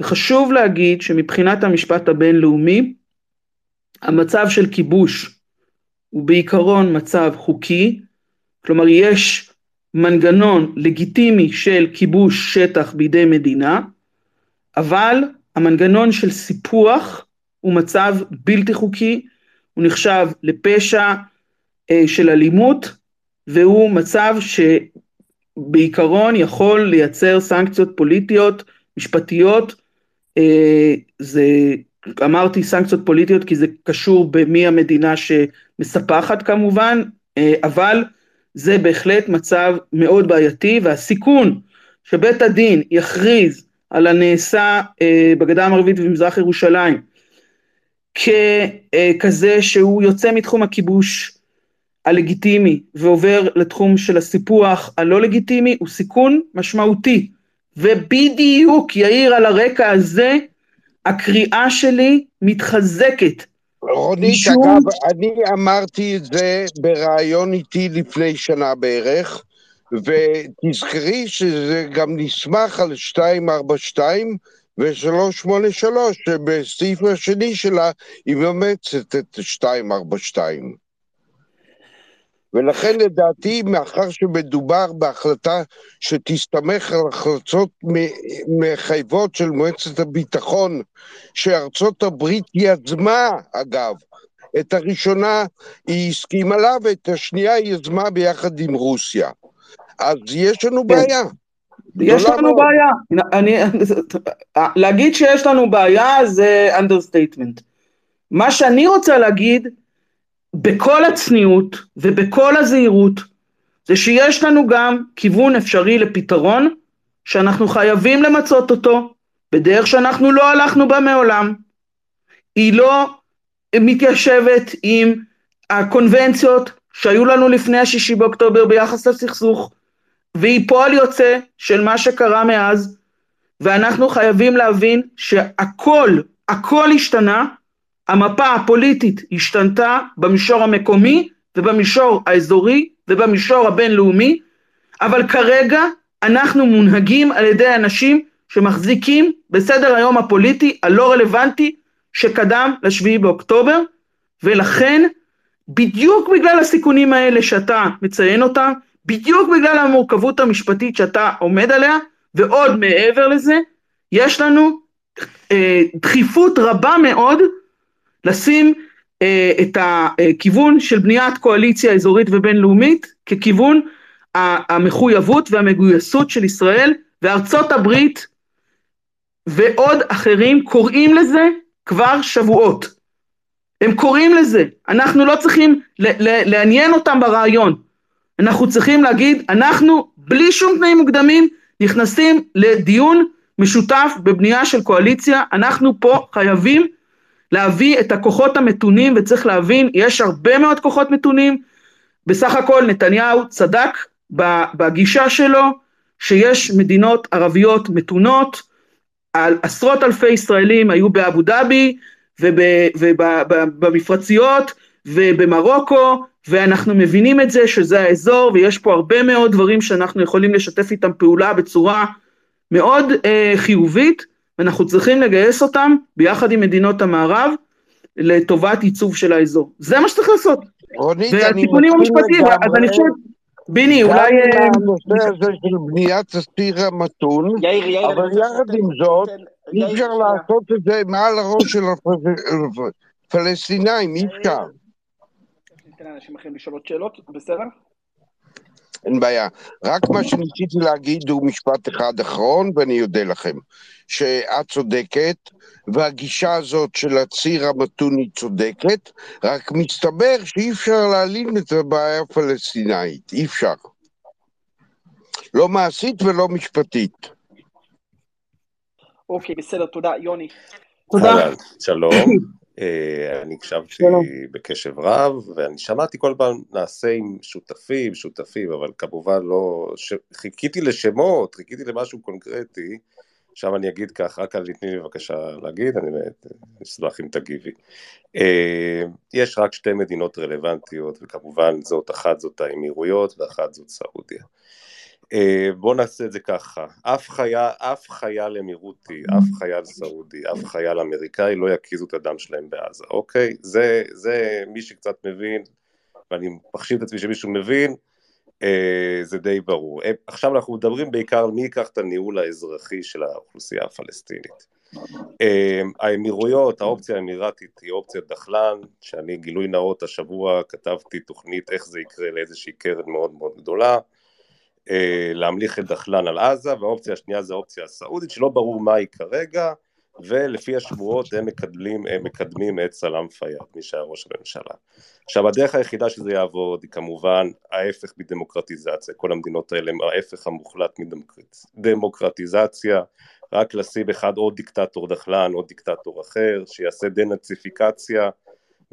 וחשוב להגיד שמבחינת המשפט הבינלאומי, המצב של כיבוש הוא בעיקרון מצב חוקי, כלומר יש מנגנון לגיטימי של כיבוש שטח בידי מדינה, אבל המנגנון של סיפוח הוא מצב בלתי חוקי, הוא נחשב לפשע אה, של אלימות, והוא מצב שבעיקרון יכול לייצר סנקציות פוליטיות, משפטיות, אה, זה אמרתי סנקציות פוליטיות כי זה קשור במי המדינה שמספחת כמובן, אה, אבל זה בהחלט מצב מאוד בעייתי והסיכון שבית הדין יכריז על הנעשה אה, בגדה המערבית ובמזרח ירושלים ככזה שהוא יוצא מתחום הכיבוש הלגיטימי ועובר לתחום של הסיפוח הלא לגיטימי הוא סיכון משמעותי ובדיוק יאיר על הרקע הזה הקריאה שלי מתחזקת רונית, משום- אגב, אני אמרתי את זה בריאיון איתי לפני שנה בערך, ותזכרי שזה גם נסמך על 242 ו-383, שבסעיף השני שלה היא מאמצת את 242. ולכן לדעתי, מאחר שמדובר בהחלטה שתסתמך על החלטות מחייבות של מועצת הביטחון, שארצות הברית יזמה, אגב, את הראשונה היא הסכימה לה, ואת השנייה היא יזמה ביחד עם רוסיה. אז יש לנו בעיה. יש לנו מאוד. בעיה, אני, להגיד שיש לנו בעיה זה understatement. מה שאני רוצה להגיד בכל הצניעות ובכל הזהירות זה שיש לנו גם כיוון אפשרי לפתרון שאנחנו חייבים למצות אותו בדרך שאנחנו לא הלכנו בה מעולם. היא לא מתיישבת עם הקונבנציות שהיו לנו לפני השישי באוקטובר ביחס לסכסוך והיא פועל יוצא של מה שקרה מאז ואנחנו חייבים להבין שהכל, הכל השתנה, המפה הפוליטית השתנתה במישור המקומי ובמישור האזורי ובמישור הבינלאומי, אבל כרגע אנחנו מונהגים על ידי אנשים שמחזיקים בסדר היום הפוליטי הלא רלוונטי שקדם לשביעי באוקטובר, ולכן בדיוק בגלל הסיכונים האלה שאתה מציין אותם, בדיוק בגלל המורכבות המשפטית שאתה עומד עליה, ועוד מעבר לזה, יש לנו אה, דחיפות רבה מאוד לשים אה, את הכיוון של בניית קואליציה אזורית ובינלאומית ככיוון המחויבות והמגויסות של ישראל, וארצות הברית ועוד אחרים קוראים לזה כבר שבועות. הם קוראים לזה, אנחנו לא צריכים לעניין אותם ברעיון, אנחנו צריכים להגיד, אנחנו בלי שום תנאים מוקדמים נכנסים לדיון משותף בבנייה של קואליציה, אנחנו פה חייבים להביא את הכוחות המתונים וצריך להבין, יש הרבה מאוד כוחות מתונים, בסך הכל נתניהו צדק בגישה שלו שיש מדינות ערביות מתונות, על עשרות אלפי ישראלים היו באבו דאבי ובמפרציות ובמרוקו ואנחנו מבינים את זה שזה האזור ויש פה הרבה מאוד דברים שאנחנו יכולים לשתף איתם פעולה בצורה מאוד אה, חיובית ואנחנו צריכים לגייס אותם ביחד עם מדינות המערב לטובת ייצוב של האזור. זה מה שצריך לעשות. רונית, אני והתיקונים מסכים המשפטיים, אז. אני חושב, ביני, גם אולי... אה, הנושא הזה של בניית הסיר המתון, אבל אני יחד עם זאת, אי אפשר. לעשות את זה מעל הראש של הפלסטינאים, אי אפשר. ניתן לאנשים אחרים לשאול עוד שאלות, בסדר? אין בעיה. רק מה שניסיתי להגיד הוא משפט אחד אחרון, ואני אודה לכם. שאת צודקת, והגישה הזאת של הציר המתון היא צודקת, רק מסתבר שאי אפשר להעלים את הבעיה הפלסטינאית, אי אפשר. לא מעשית ולא משפטית. אוקיי, בסדר, תודה. יוני. תודה. שלום. אה, אני הקשבתי בקשב רב, ואני שמעתי כל פעם נעשה עם שותפים, שותפים, אבל כמובן לא... חיכיתי לשמות, חיכיתי למשהו קונקרטי, עכשיו אני אגיד כך, רק אל תתני לי בבקשה להגיד, אני אשמח אם תגיבי. אה, יש רק שתי מדינות רלוונטיות, וכמובן זאת אחת זאת האמירויות ואחת זאת סעודיה. אה, בואו נעשה את זה ככה, אף חייל, אף חייל אמירותי, אף חייל סעודי, אף חייל אמריקאי לא יקיזו את הדם שלהם בעזה, אוקיי? זה, זה מי שקצת מבין, ואני מחשיב את עצמי שמישהו מבין, זה די ברור. אה, עכשיו אנחנו מדברים בעיקר על מי ייקח את הניהול האזרחי של האוכלוסייה הפלסטינית. האמירויות, האופציה האמירתית היא אופציית דחלן, שאני גילוי נאות השבוע כתבתי תוכנית איך זה יקרה לאיזושהי קרן מאוד מאוד גדולה. אה, להמליך את דחלן על עזה, והאופציה השנייה זה האופציה הסעודית, שלא ברור מה היא כרגע, ולפי השבועות הם מקדמים, הם מקדמים את סלאם פיאד, מי שהיה ראש הממשלה. עכשיו הדרך היחידה שזה יעבוד היא כמובן ההפך מדמוקרטיזציה, כל המדינות האלה הם ההפך המוחלט מדמוקרטיזציה, רק לשים אחד עוד דיקטטור דחלן, עוד דיקטטור אחר, שיעשה דנאציפיקציה,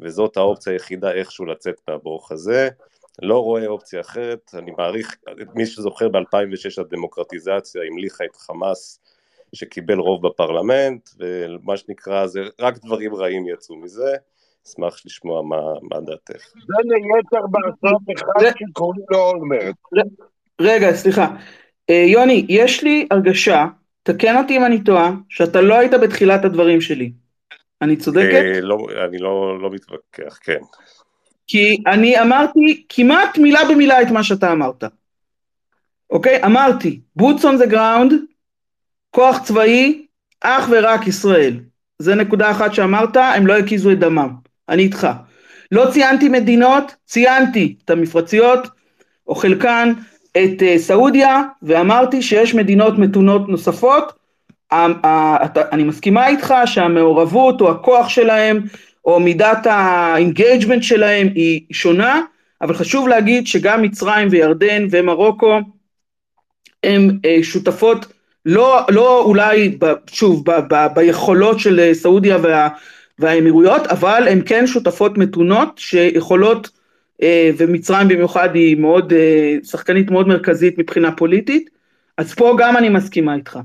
וזאת האופציה היחידה איכשהו לצאת מהברוך הזה. לא רואה אופציה אחרת, אני מעריך, מי שזוכר ב-2006 הדמוקרטיזציה המליכה את חמאס שקיבל רוב בפרלמנט, ומה שנקרא, זה רק דברים רעים יצאו מזה, אשמח לשמוע מה, מה דעתך. זה ליתר בארצות אחד שקוראים לו אולמרט. רגע, סליחה. אה, יוני, יש לי הרגשה, תקן אותי אם אני טועה, שאתה לא היית בתחילת הדברים שלי. אני צודקת? אה, לא, אני לא, לא מתווכח, כן. כי אני אמרתי כמעט מילה במילה את מה שאתה אמרת. אוקיי? אמרתי, boots on the ground, כוח צבאי, אך ורק ישראל. זה נקודה אחת שאמרת, הם לא הקיזו את דמם. אני איתך. לא ציינתי מדינות, ציינתי את המפרציות, או חלקן, את אה, סעודיה, ואמרתי שיש מדינות מתונות נוספות. אני מסכימה איתך שהמעורבות או הכוח שלהם או מידת ה engagement שלהם היא שונה, אבל חשוב להגיד שגם מצרים וירדן ומרוקו הם אה, שותפות לא, לא אולי שוב ב, ב, ביכולות של סעודיה וה, והאמירויות, אבל הן כן שותפות מתונות שיכולות, אה, ומצרים במיוחד היא מאוד, אה, שחקנית מאוד מרכזית מבחינה פוליטית, אז פה גם אני מסכימה איתך.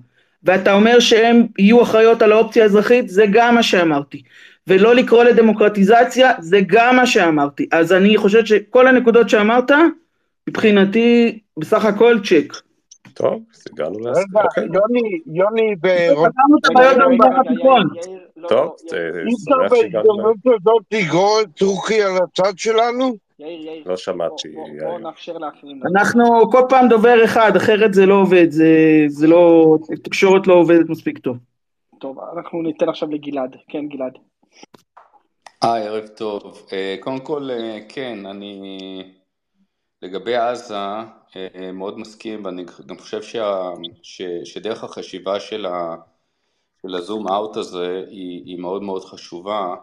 ואתה אומר שהם יהיו אחראיות על האופציה האזרחית, זה גם מה שאמרתי. ולא לקרוא לדמוקרטיזציה, זה גם מה שאמרתי. אז אני חושבת שכל הנקודות שאמרת, מבחינתי, בסך הכל צ'ק. טוב, אז הגענו להסכמה. רגע, יוני, יוני ו... פתרנו את הבעיות במזרח התיכון. טוב, אי אפשר בהזדמנות הזאת לגרור את טורקיה לצד שלנו? יאיר, יאיר. לא שמעתי, בואו יאיר. נאפשר לאחרים. אנחנו כל פעם דובר אחד, אחרת זה לא עובד, זה, זה לא, תקשורת לא עובדת מספיק טוב. טוב, אנחנו ניתן עכשיו לגלעד. כן, גלעד. היי, ערב טוב. אה, קודם כל, אה, כן, אני לגבי עזה מאוד מסכים, ואני גם חושב שה, ש, שדרך החשיבה של, ה, של הזום אאוט הזה היא, היא מאוד מאוד חשובה.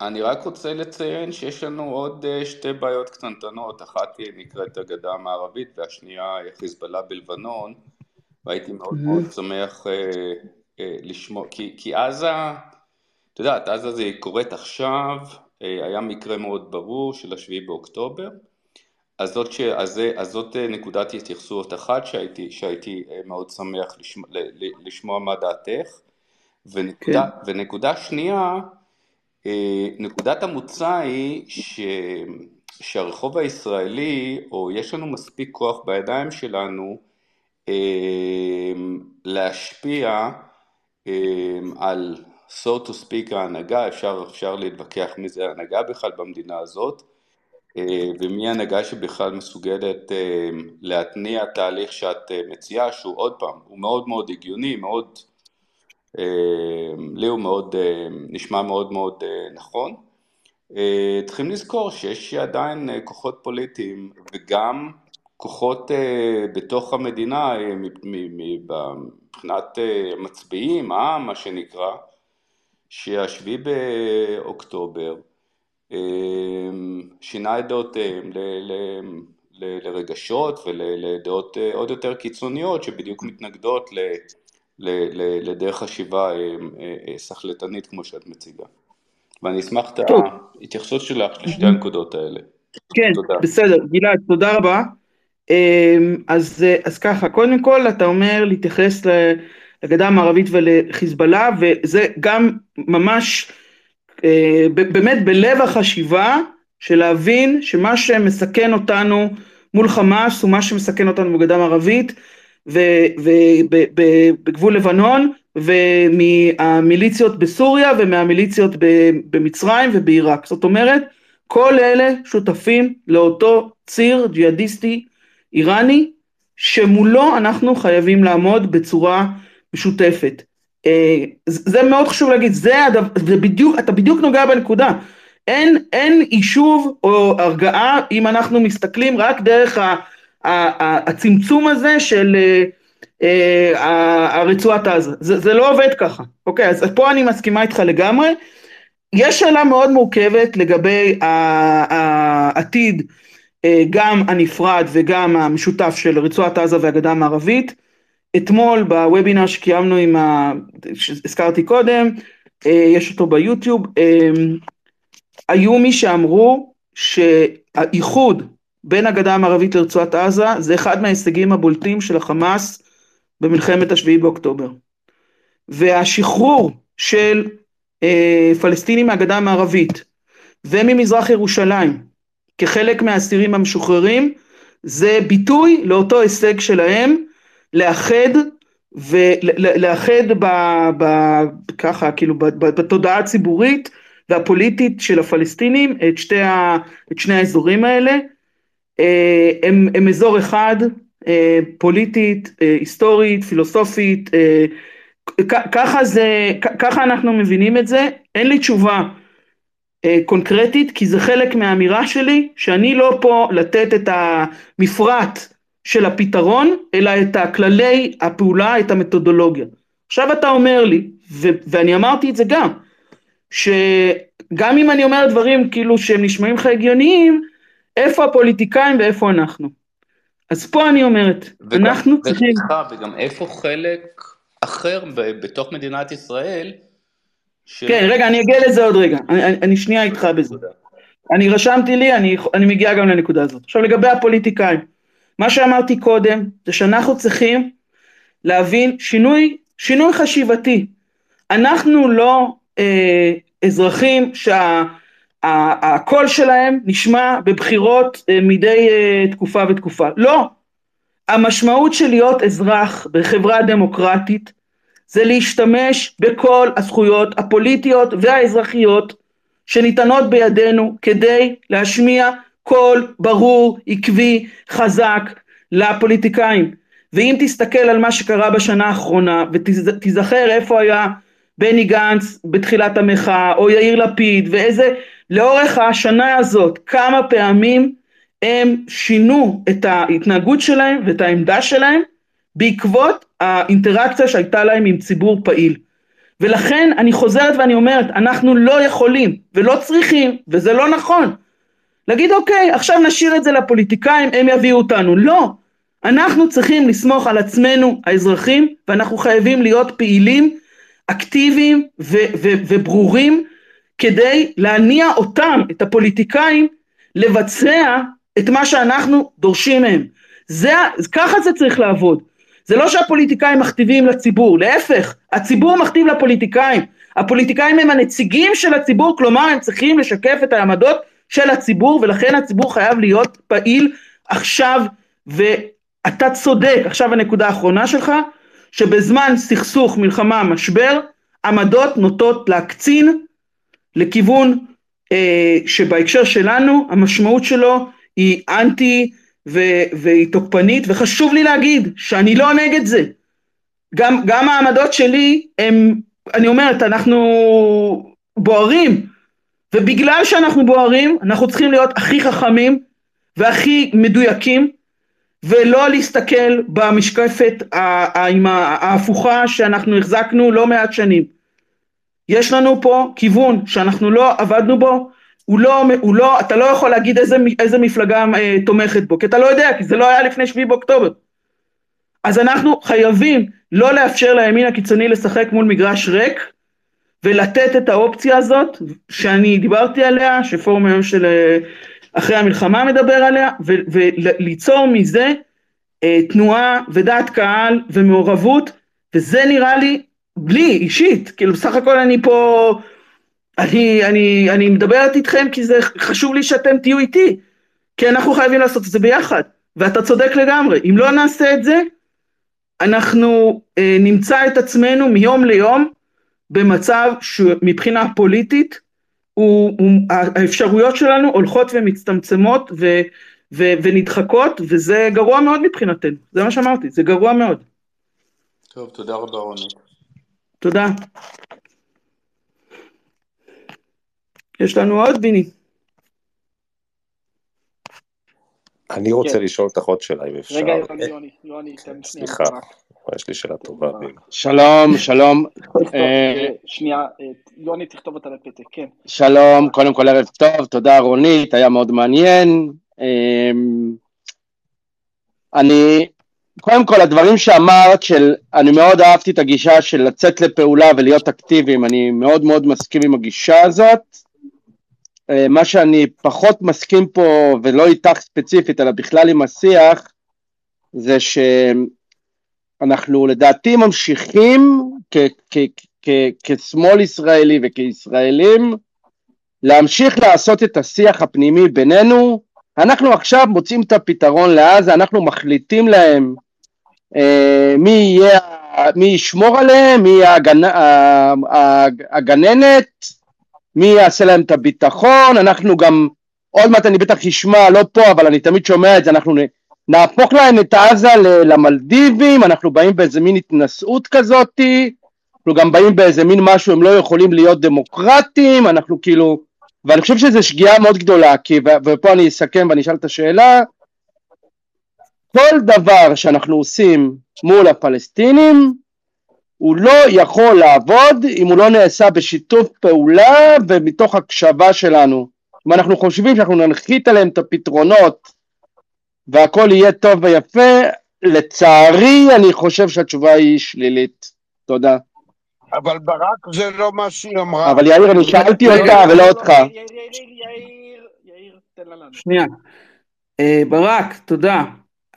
אני רק רוצה לציין שיש לנו עוד שתי בעיות קטנטנות, אחת היא נקראת הגדה המערבית והשנייה היא חיזבאללה בלבנון, והייתי מאוד מאוד שמח לשמוע, כי, כי עזה את יודעת, עזה זה קורית עכשיו, אה, היה מקרה מאוד ברור של השביעי באוקטובר, אז זאת, ש... אז. אז זאת אה, נקודת התייחסות אחת שהייתי, שהייתי אה, מאוד שמח לשמוע, לשמוע מה דעתך, ונקודה, כן. ונקודה שנייה, נקודת המוצא היא ש... שהרחוב הישראלי, או יש לנו מספיק כוח בידיים שלנו, להשפיע על so to speak ההנהגה, אפשר, אפשר להתווכח מי זה ההנהגה בכלל במדינה הזאת, אה, ומי ההנהגה שבכלל מסוגלת אה, להתניע תהליך שאת אה, מציעה, שהוא עוד פעם, הוא מאוד מאוד הגיוני, מאוד, לי הוא מאוד, נשמע מאוד מאוד נכון, אה, צריכים לזכור שיש עדיין אה, כוחות פוליטיים וגם כוחות אה, בתוך המדינה מבחינת מצביעים, העם מה שנקרא, שהשביעי באוקטובר שינה את דעותיהם לרגשות ולדעות עוד יותר קיצוניות שבדיוק מתנגדות לדרך חשיבה סחלטנית כמו שאת מציגה. ואני אשמח את ההתייחסות שלך לשתי הנקודות האלה. כן, תודה. בסדר, גלעד, תודה רבה. אמ, אז, אז ככה, קודם כל אתה אומר להתייחס לגדה המערבית ולחיזבאללה, וזה גם ממש אה, באמת בלב החשיבה של להבין שמה שמסכן אותנו מול חמאס הוא מה שמסכן אותנו בגדה המערבית ובגבול לבנון ומהמיליציות בסוריה ומהמיליציות במצרים ובעיראק. זאת אומרת, כל אלה שותפים לאותו ציר ג'יהאדיסטי איראני, שמולו אנחנו חייבים לעמוד בצורה משותפת. אה, זה מאוד חשוב להגיד, זה, הדבר, זה בדיוק, אתה בדיוק נוגע בנקודה. אין, אין יישוב או הרגעה אם אנחנו מסתכלים רק דרך ה, ה, ה, הצמצום הזה של אה, אה, הרצועת עזה. זה, זה לא עובד ככה, אוקיי? אז פה אני מסכימה איתך לגמרי. יש שאלה מאוד מורכבת לגבי העתיד אה, גם הנפרד וגם המשותף של רצועת עזה והגדה המערבית. אתמול בוובינר שקיימנו עם ה... שהזכרתי קודם, אה, יש אותו ביוטיוב, אה, היו מי שאמרו שהאיחוד בין הגדה המערבית לרצועת עזה זה אחד מההישגים הבולטים של החמאס במלחמת השביעי באוקטובר. והשחרור של אה, פלסטינים מהגדה המערבית וממזרח ירושלים כחלק מהאסירים המשוחררים זה ביטוי לאותו הישג שלהם לאחד ולאחד ב, ב, ככה כאילו ב, ב, בתודעה הציבורית והפוליטית של הפלסטינים את, שתי ה, את שני האזורים האלה. אה, הם, הם אזור אחד אה, פוליטית, אה, היסטורית, פילוסופית, ככה זה, ככה אנחנו מבינים את זה, אין לי תשובה קונקרטית כי זה חלק מהאמירה שלי שאני לא פה לתת את המפרט של הפתרון אלא את הכללי הפעולה, את המתודולוגיה. עכשיו אתה אומר לי, ו- ואני אמרתי את זה גם, שגם אם אני אומר דברים כאילו שהם נשמעים לך הגיוניים, איפה הפוליטיקאים ואיפה אנחנו. אז פה אני אומרת, וגם, אנחנו צריכים... וגם איפה חלק אחר בתוך מדינת ישראל ש... כן, רגע, אני אגיע לזה עוד רגע, אני, אני, אני שנייה איתך בזה. אני רשמתי לי, אני, אני מגיע גם לנקודה הזאת. עכשיו לגבי הפוליטיקאים, מה שאמרתי קודם זה שאנחנו צריכים להבין שינוי, שינוי חשיבתי. אנחנו לא אה, אזרחים שה... הקול שלהם נשמע בבחירות אה, מדי אה, תקופה ותקופה. לא. המשמעות של להיות אזרח בחברה דמוקרטית זה להשתמש בכל הזכויות הפוליטיות והאזרחיות שניתנות בידינו כדי להשמיע קול ברור, עקבי, חזק לפוליטיקאים. ואם תסתכל על מה שקרה בשנה האחרונה ותיזכר איפה היה בני גנץ בתחילת המחאה או יאיר לפיד ואיזה לאורך השנה הזאת כמה פעמים הם שינו את ההתנהגות שלהם ואת העמדה שלהם בעקבות האינטראקציה שהייתה להם עם ציבור פעיל. ולכן אני חוזרת ואני אומרת, אנחנו לא יכולים ולא צריכים, וזה לא נכון, להגיד אוקיי, עכשיו נשאיר את זה לפוליטיקאים, הם יביאו אותנו. לא, אנחנו צריכים לסמוך על עצמנו, האזרחים, ואנחנו חייבים להיות פעילים, אקטיביים ו- ו- וברורים כדי להניע אותם, את הפוליטיקאים, לבצע את מה שאנחנו דורשים מהם. זה, ככה זה צריך לעבוד. זה לא שהפוליטיקאים מכתיבים לציבור, להפך, הציבור מכתיב לפוליטיקאים. הפוליטיקאים הם הנציגים של הציבור, כלומר הם צריכים לשקף את העמדות של הציבור, ולכן הציבור חייב להיות פעיל עכשיו, ואתה צודק, עכשיו הנקודה האחרונה שלך, שבזמן סכסוך, מלחמה, משבר, עמדות נוטות להקצין לכיוון אה, שבהקשר שלנו המשמעות שלו היא אנטי ו- והיא תוקפנית וחשוב לי להגיד שאני לא נגד זה. גם, גם העמדות שלי הם אני אומרת אנחנו בוערים ובגלל שאנחנו בוערים, אנחנו צריכים להיות הכי חכמים והכי מדויקים, ולא להסתכל במשקפת ההפוכה שאנחנו החזקנו לא מעט שנים. יש לנו פה כיוון שאנחנו לא עבדנו בו, הוא לא, הוא לא, אתה לא יכול להגיד איזה, איזה מפלגה אה, תומכת בו, כי אתה לא יודע, כי זה לא היה לפני שביעי באוקטובר. אז אנחנו חייבים לא לאפשר לימין הקיצוני לשחק מול מגרש ריק, ולתת את האופציה הזאת, שאני דיברתי עליה, שפורום היום של אה, אחרי המלחמה מדבר עליה, וליצור מזה אה, תנועה ודעת קהל ומעורבות, וזה נראה לי, בלי, אישית, כאילו בסך הכל אני פה, אני, אני, אני מדברת איתכם כי זה חשוב לי שאתם תהיו איתי, כי אנחנו חייבים לעשות את זה ביחד, ואתה צודק לגמרי, אם לא נעשה את זה, אנחנו אה, נמצא את עצמנו מיום ליום במצב שמבחינה פוליטית הוא, הוא, האפשרויות שלנו הולכות ומצטמצמות ו, ו, ונדחקות וזה גרוע מאוד מבחינתנו, זה מה שאמרתי, זה גרוע מאוד. טוב, תודה רבה רוני. תודה. יש לנו עוד ביני. אני רוצה כן. לשאול אותך עוד שאלה אם אפשר. רגע, יוני, יוני, תן שנייה. סליחה, יש לי שאלה טובה. שלום, שלום. אה, שנייה, אה, יוני, תכתוב אותה לפתק, כן. שלום, קודם כל ערב טוב, תודה רונית, היה מאוד מעניין. אני, קודם כל הדברים שאמרת, של, אני מאוד אהבתי את הגישה של לצאת לפעולה ולהיות אקטיביים, אני מאוד מאוד מסכים עם הגישה הזאת. אה, מה שאני פחות מסכים פה, ולא איתך ספציפית, אלא בכלל עם השיח, זה שאנחנו לדעתי ממשיכים כשמאל ישראלי וכישראלים להמשיך לעשות את השיח הפנימי בינינו. אנחנו עכשיו מוצאים את הפתרון לעזה, אנחנו מחליטים להם אה, מי יהיה, מי ישמור עליהם, מי יהיה הגנ... הגננת, מי יעשה להם את הביטחון, אנחנו גם, עוד מעט אני בטח אשמע, לא פה, אבל אני תמיד שומע את זה, אנחנו נהפוך להם את עזה למלדיבים, אנחנו באים באיזה מין התנשאות כזאתי, אנחנו גם באים באיזה מין משהו, הם לא יכולים להיות דמוקרטים, אנחנו כאילו, ואני חושב שזו שגיאה מאוד גדולה, כי, ופה אני אסכם ואני אשאל את השאלה, כל דבר שאנחנו עושים מול הפלסטינים, הוא לא יכול לעבוד אם הוא לא נעשה בשיתוף פעולה ומתוך הקשבה שלנו. אם אנחנו חושבים שאנחנו ננחית עליהם את הפתרונות והכל יהיה טוב ויפה, לצערי אני חושב שהתשובה היא שלילית. תודה. אבל ברק זה לא מה שהיא אמרה. אבל יאיר, אני שאלתי אותה ולא אותך. שנייה. אה, ברק, תודה.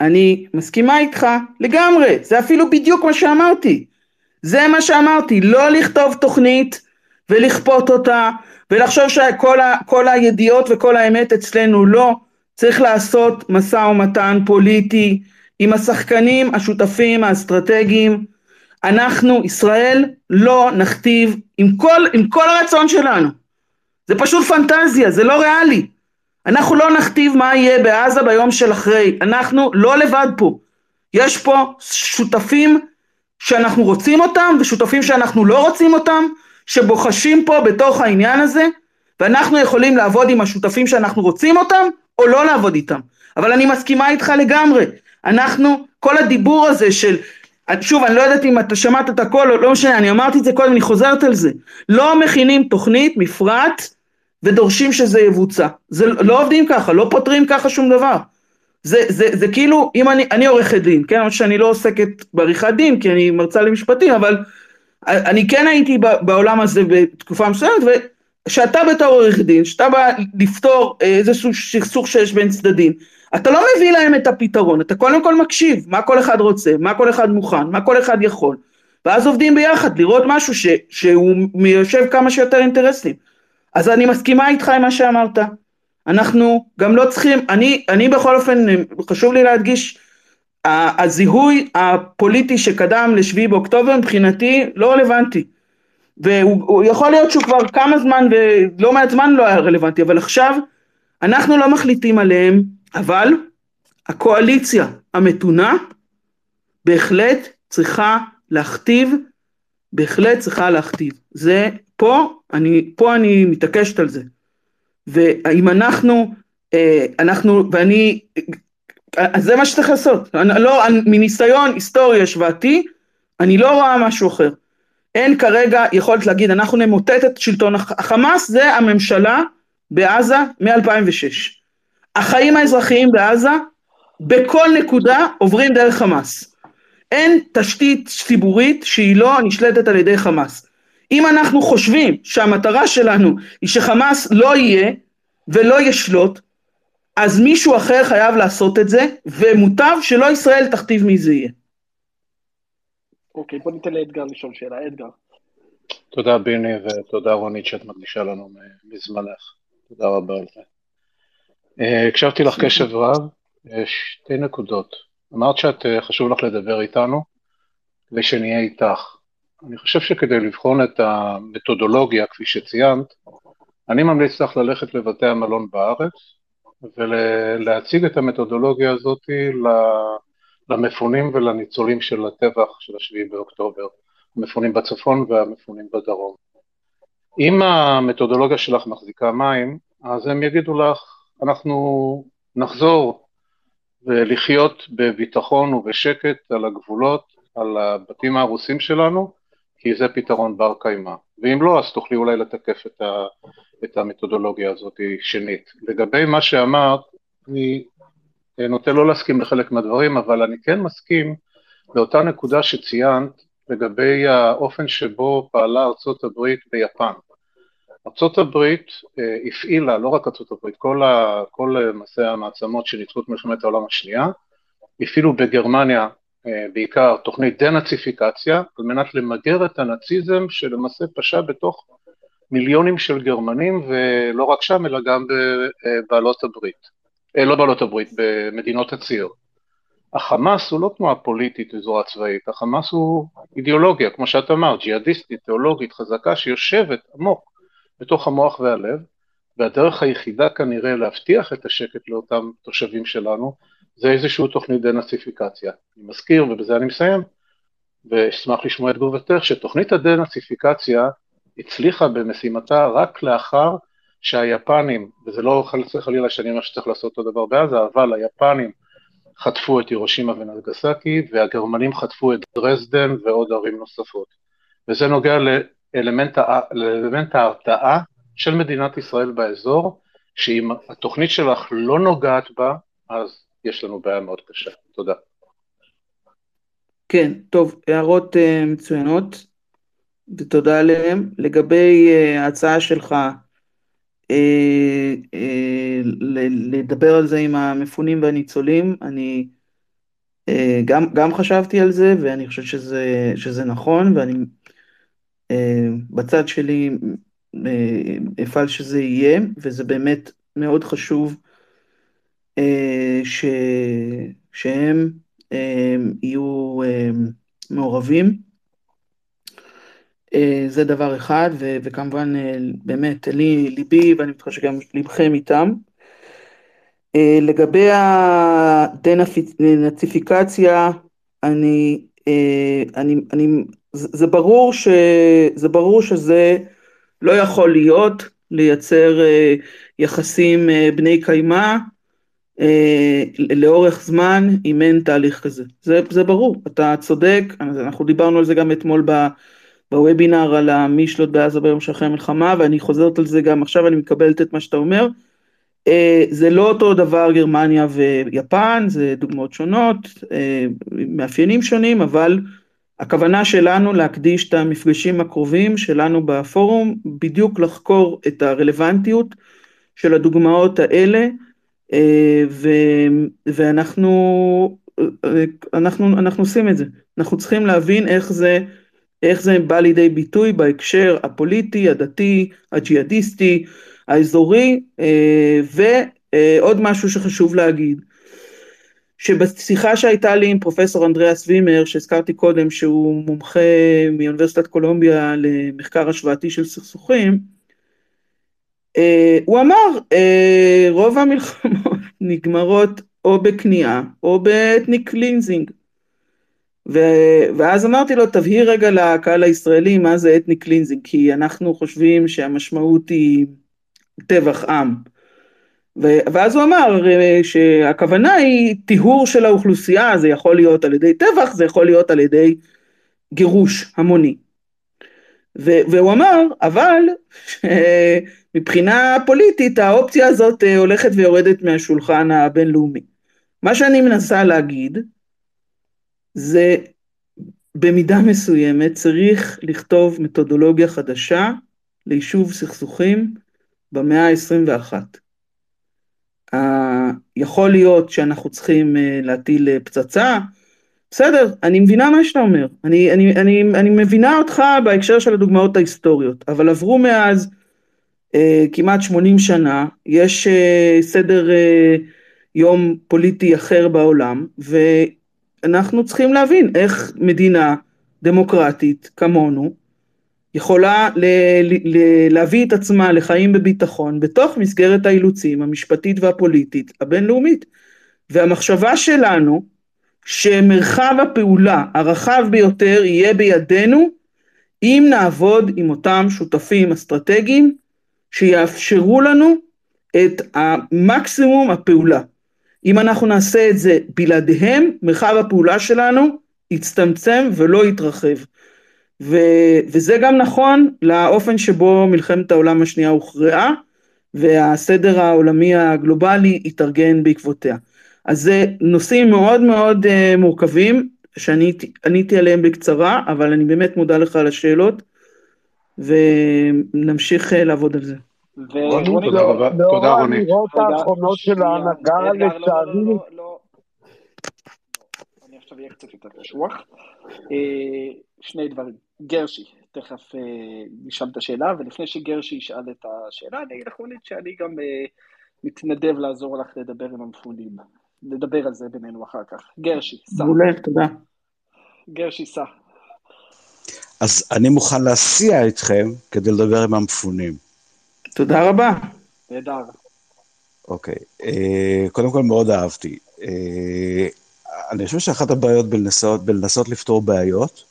אני מסכימה איתך לגמרי, זה אפילו בדיוק מה שאמרתי. זה מה שאמרתי, לא לכתוב תוכנית ולכפות אותה ולחשוב שכל הידיעות וכל האמת אצלנו, לא. צריך לעשות משא ומתן פוליטי עם השחקנים השותפים האסטרטגיים. אנחנו, ישראל, לא נכתיב עם כל, עם כל הרצון שלנו. זה פשוט פנטזיה, זה לא ריאלי. אנחנו לא נכתיב מה יהיה בעזה ביום של אחרי. אנחנו לא לבד פה. יש פה שותפים שאנחנו רוצים אותם ושותפים שאנחנו לא רוצים אותם, שבוחשים פה בתוך העניין הזה, ואנחנו יכולים לעבוד עם השותפים שאנחנו רוצים אותם, או לא לעבוד איתם. אבל אני מסכימה איתך לגמרי. אנחנו, כל הדיבור הזה של, שוב, אני לא יודעת אם אתה שמעת את הכל או לא משנה, אני אמרתי את זה קודם, אני חוזרת על זה. לא מכינים תוכנית, מפרט, ודורשים שזה יבוצע. זה לא עובדים ככה, לא פותרים ככה שום דבר. זה, זה, זה כאילו, אם אני, אני עורכת דין, כן, למרות שאני לא עוסקת בעריכת דין, כי אני מרצה למשפטים, אבל אני כן הייתי בעולם הזה בתקופה מסוימת, ושאתה בתור עורך דין, שאתה בא לפתור איזשהו סכסוך שיש בין צדדים, אתה לא מביא להם את הפתרון, אתה קודם כל מקשיב, מה כל אחד רוצה, מה כל אחד מוכן, מה כל אחד יכול, ואז עובדים ביחד, לראות משהו ש, שהוא מיישב כמה שיותר אינטרסים. אז אני מסכימה איתך עם מה שאמרת. אנחנו גם לא צריכים, אני, אני בכל אופן, חשוב לי להדגיש, הזיהוי הפוליטי שקדם לשביעי באוקטובר מבחינתי לא רלוונטי. והוא יכול להיות שהוא כבר כמה זמן ולא מעט זמן לא היה רלוונטי, אבל עכשיו אנחנו לא מחליטים עליהם, אבל הקואליציה המתונה בהחלט צריכה להכתיב, בהחלט צריכה להכתיב. זה פה, אני, פה אני מתעקשת על זה. ואם אנחנו, אה, אנחנו, ואני, אז זה מה שצריך לעשות, אני, לא, מניסיון היסטורי השוואתי, אני לא רואה משהו אחר. אין כרגע יכולת להגיד אנחנו נמוטט את שלטון החמאס זה הממשלה בעזה מ-2006. החיים האזרחיים בעזה בכל נקודה עוברים דרך חמאס. אין תשתית ציבורית שהיא לא נשלטת על ידי חמאס. אם אנחנו חושבים שהמטרה שלנו היא שחמאס לא יהיה ולא ישלוט, אז מישהו אחר חייב לעשות את זה, ומוטב שלא ישראל תכתיב מי זה יהיה. אוקיי, בוא ניתן לאתגר לשאול שאלה. אתגר. תודה ביני ותודה רונית שאת מקדישה לנו מזמנך. תודה רבה על זה. אה, הקשבתי לך קשב רב, שתי נקודות. אמרת שאת אה, חשוב לך לדבר איתנו, כדי שנהיה איתך. אני חושב שכדי לבחון את המתודולוגיה, כפי שציינת, אני ממליץ לך ללכת לבתי המלון בארץ ולהציג את המתודולוגיה הזאת למפונים ולניצולים של הטבח של השביעי באוקטובר, המפונים בצפון והמפונים בדרום. אם המתודולוגיה שלך מחזיקה מים, אז הם יגידו לך, אנחנו נחזור ולחיות בביטחון ובשקט על הגבולות, על הבתים ההרוסים שלנו, כי זה פתרון בר קיימא. ואם לא, אז תוכלי אולי לתקף את, ה, את המתודולוגיה הזאת שנית. לגבי מה שאמרת, אני נוטה לא להסכים לחלק מהדברים, אבל אני כן מסכים לאותה נקודה שציינת לגבי האופן שבו פעלה ארצות הברית ביפן. ארצות הברית אה, הפעילה, לא רק ארצות הברית, כל, ה, כל מעשה המעצמות שניצחו את מלחמת העולם השנייה, הפעילו בגרמניה אה, בעיקר תוכנית דה-נאציפיקציה, על מנת למגר את הנאציזם שלמעשה פשע בתוך מיליונים של גרמנים, ולא רק שם, אלא גם בבעלות הברית. אה, לא בעלות הברית, במדינות הציר. החמאס הוא לא תנועה פוליטית וזרוע צבאית, החמאס הוא אידיאולוגיה, כמו שאת אמרת, ג'יהאדיסטית, תיאולוגית, חזקה, שיושבת עמוק בתוך המוח והלב, והדרך היחידה כנראה להבטיח את השקט לאותם תושבים שלנו, זה איזושהי תוכנית דה-נאציפיקציה. אני מזכיר, ובזה אני מסיים, ואשמח לשמוע את תגובתך, שתוכנית הדה-נאציפיקציה הצליחה במשימתה רק לאחר שהיפנים, וזה לא חלילה שאני אומר שצריך לעשות אותו דבר בעזה, אבל היפנים חטפו את הירושימה ונגסקי, והגרמנים חטפו את דרזדן ועוד ערים נוספות. וזה נוגע לאלמנט, לאלמנט ההרתעה של מדינת ישראל באזור, שאם התוכנית שלך לא נוגעת בה, אז יש לנו בעיה מאוד קשה. תודה. כן, טוב, הערות uh, מצוינות, ותודה עליהן. לגבי uh, ההצעה שלך, לדבר על זה עם המפונים והניצולים, אני אה, גם, גם חשבתי על זה ואני חושב שזה, שזה נכון ואני בצד שלי אפעל שזה יהיה וזה באמת מאוד חשוב ש, שהם יהיו מעורבים. אה, זה דבר אחד, ו- וכמובן אה, באמת לי ליבי ואני בטוח שגם ליבכם איתם. אה, לגבי הדנאציפיקציה, אני, אני, אני, זה ברור, ש, זה ברור שזה לא יכול להיות לייצר יחסים בני קיימא לאורך זמן אם אין תהליך כזה, זה, זה ברור, אתה צודק, אנחנו דיברנו על זה גם אתמול ב... בוובינר על מי ישלוט בעזה ביום שאחרי המלחמה ואני חוזרת על זה גם עכשיו אני מקבלת את מה שאתה אומר. אה, זה לא אותו דבר גרמניה ויפן זה דוגמאות שונות אה, מאפיינים שונים אבל הכוונה שלנו להקדיש את המפגשים הקרובים שלנו בפורום בדיוק לחקור את הרלוונטיות של הדוגמאות האלה אה, ו, ואנחנו אנחנו, אנחנו עושים את זה. אנחנו צריכים להבין איך זה איך זה בא לידי ביטוי בהקשר הפוליטי, הדתי, הג'יהאדיסטי, האזורי, אה, ועוד משהו שחשוב להגיד, שבשיחה שהייתה לי עם פרופסור אנדריאס וימר, שהזכרתי קודם שהוא מומחה מאוניברסיטת קולומביה למחקר השוואתי של סכסוכים, אה, הוא אמר, אה, רוב המלחמות נגמרות או בכניעה או ב ethnic cleansing. ו- ואז אמרתי לו, תבהיר רגע לקהל הישראלי מה זה ethnic cleansing, כי אנחנו חושבים שהמשמעות היא טבח עם. ואז הוא אמר שהכוונה היא טיהור של האוכלוסייה, זה יכול להיות על ידי טבח, זה יכול להיות על ידי גירוש המוני. והוא אמר, אבל מבחינה פוליטית האופציה הזאת הולכת ויורדת מהשולחן הבינלאומי. מה שאני מנסה להגיד זה במידה מסוימת צריך לכתוב מתודולוגיה חדשה ליישוב סכסוכים במאה ה-21. Uh, יכול להיות שאנחנו צריכים uh, להטיל uh, פצצה, בסדר, אני מבינה מה שאתה אומר, אני, אני, אני, אני מבינה אותך בהקשר של הדוגמאות ההיסטוריות, אבל עברו מאז uh, כמעט 80 שנה, יש uh, סדר uh, יום פוליטי אחר בעולם, ואנחנו צריכים להבין איך מדינה דמוקרטית כמונו, יכולה ל- ל- ל- להביא את עצמה לחיים בביטחון בתוך מסגרת האילוצים המשפטית והפוליטית הבינלאומית. והמחשבה שלנו שמרחב הפעולה הרחב ביותר יהיה בידינו אם נעבוד עם אותם שותפים אסטרטגיים שיאפשרו לנו את המקסימום הפעולה. אם אנחנו נעשה את זה בלעדיהם, מרחב הפעולה שלנו יצטמצם ולא יתרחב. ו, וזה גם נכון לאופן שבו מלחמת העולם השנייה הוכרעה והסדר העולמי הגלובלי התארגן בעקבותיה. אז זה נושאים מאוד מאוד uh, מורכבים שאני עניתי עליהם בקצרה, אבל אני באמת מודה לך על השאלות ונמשיך uh, לעבוד על זה. רוני, לאור האמירות האחרונות של ההנהגה, לצערי... אני עכשיו אהיה קצת יותר קשוח. שני דברים. גרשי, תכף נשאל את השאלה, ולפני שגרשי ישאל את השאלה, אני אגיד לך רונית שאני גם מתנדב לעזור לך לדבר עם המפונים. נדבר על זה בינינו אחר כך. גרשי, סע. מעולה, תודה. גרשי, סע. אז אני מוכן להסיע אתכם כדי לדבר עם המפונים. תודה רבה. נהדר. אוקיי, אה, קודם כל מאוד אהבתי. אה, אני חושב שאחת הבעיות בלנסות, בלנסות לפתור בעיות,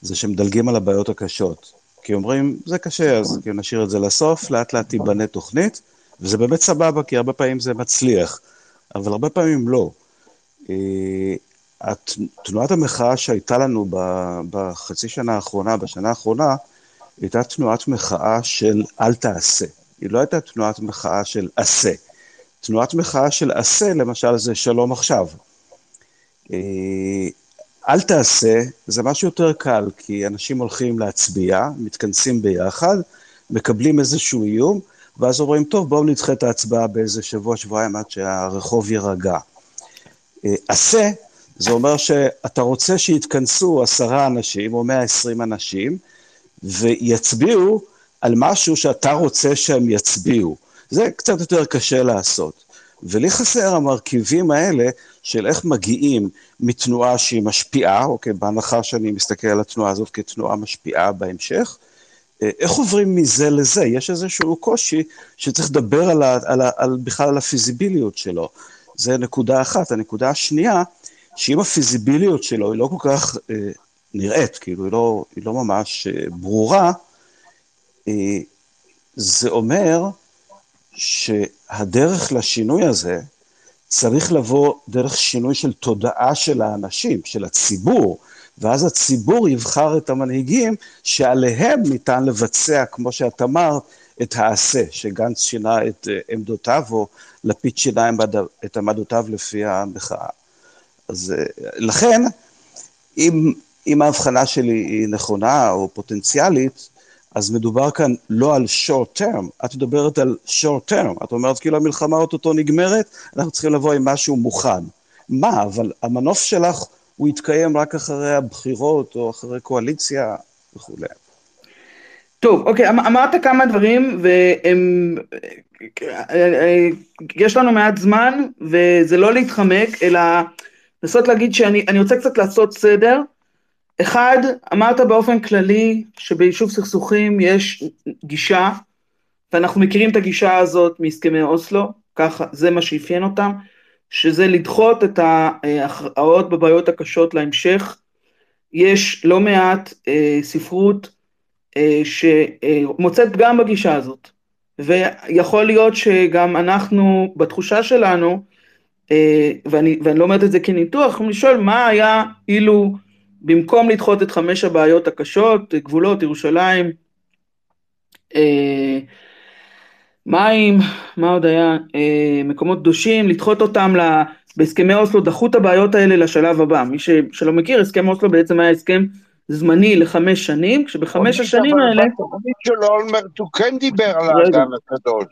זה שמדלגים על הבעיות הקשות. כי אומרים, זה קשה, אז כאילו נשאיר את זה לסוף, לאט לאט תיבנה תוכנית, וזה באמת סבבה, כי הרבה פעמים זה מצליח, אבל הרבה פעמים לא. תנועת המחאה שהייתה לנו בחצי שנה האחרונה, בשנה האחרונה, הייתה תנועת מחאה של אל תעשה. היא לא הייתה תנועת מחאה של עשה. תנועת מחאה של עשה, למשל, זה שלום עכשיו. אל תעשה, זה משהו יותר קל, כי אנשים הולכים להצביע, מתכנסים ביחד, מקבלים איזשהו איום, ואז אומרים, טוב, בואו נדחה את ההצבעה באיזה שבוע, שבועיים עד שהרחוב יירגע. עשה, זה אומר שאתה רוצה שיתכנסו עשרה אנשים או מאה עשרים אנשים, ויצביעו על משהו שאתה רוצה שהם יצביעו. זה קצת יותר קשה לעשות. ולי חסר המרכיבים האלה של איך מגיעים מתנועה שהיא משפיעה, אוקיי, בהנחה שאני מסתכל על התנועה הזאת כתנועה משפיעה בהמשך, איך עוברים מזה לזה? יש איזשהו קושי שצריך לדבר על, ה, על, ה, על בכלל על הפיזיביליות שלו. זה נקודה אחת. הנקודה השנייה, שאם הפיזיביליות שלו היא לא כל כך אה, נראית, כאילו היא לא, היא לא ממש אה, ברורה, אה, זה אומר שהדרך לשינוי הזה צריך לבוא דרך שינוי של תודעה של האנשים, של הציבור, ואז הציבור יבחר את המנהיגים שעליהם ניתן לבצע, כמו שאת אמרת, את העשה, שגנץ שינה את עמדותיו, או לפיד שינה את עמדותיו לפי המחאה. אז לכן, אם, אם ההבחנה שלי היא נכונה או פוטנציאלית, אז מדובר כאן לא על short term, את מדברת על short term, את אומרת כאילו המלחמה אוטוטו נגמרת, אנחנו צריכים לבוא עם משהו מוכן. מה, אבל המנוף שלך הוא יתקיים רק אחרי הבחירות או אחרי קואליציה וכולי. טוב, אוקיי, אמ-, אמרת כמה דברים והם... יש לנו מעט זמן וזה לא להתחמק, אלא לנסות להגיד שאני רוצה קצת לעשות סדר. אחד, אמרת באופן כללי שביישוב סכסוכים יש גישה, ואנחנו מכירים את הגישה הזאת מהסכמי אוסלו, ככה, זה מה שאפיין אותם, שזה לדחות את ההכרעות בבעיות הקשות להמשך. יש לא מעט אה, ספרות אה, שמוצאת פגם בגישה הזאת. ויכול להיות שגם אנחנו, בתחושה שלנו, אה, ואני, ואני לא אומרת את זה כניתוח, לשאול מה היה אילו במקום לדחות את חמש הבעיות הקשות, גבולות, ירושלים, אה, מים, מה עוד היה, אה, מקומות קדושים, לדחות אותם בהסכמי אוסלו דחו את הבעיות האלה לשלב הבא. מי ש, שלא מכיר, הסכם אוסלו בעצם היה הסכם זמני לחמש שנים, כשבחמש השנים האלה... אבל בתוכנית של אולמרט הוא כן דיבר על האדם הקדוש.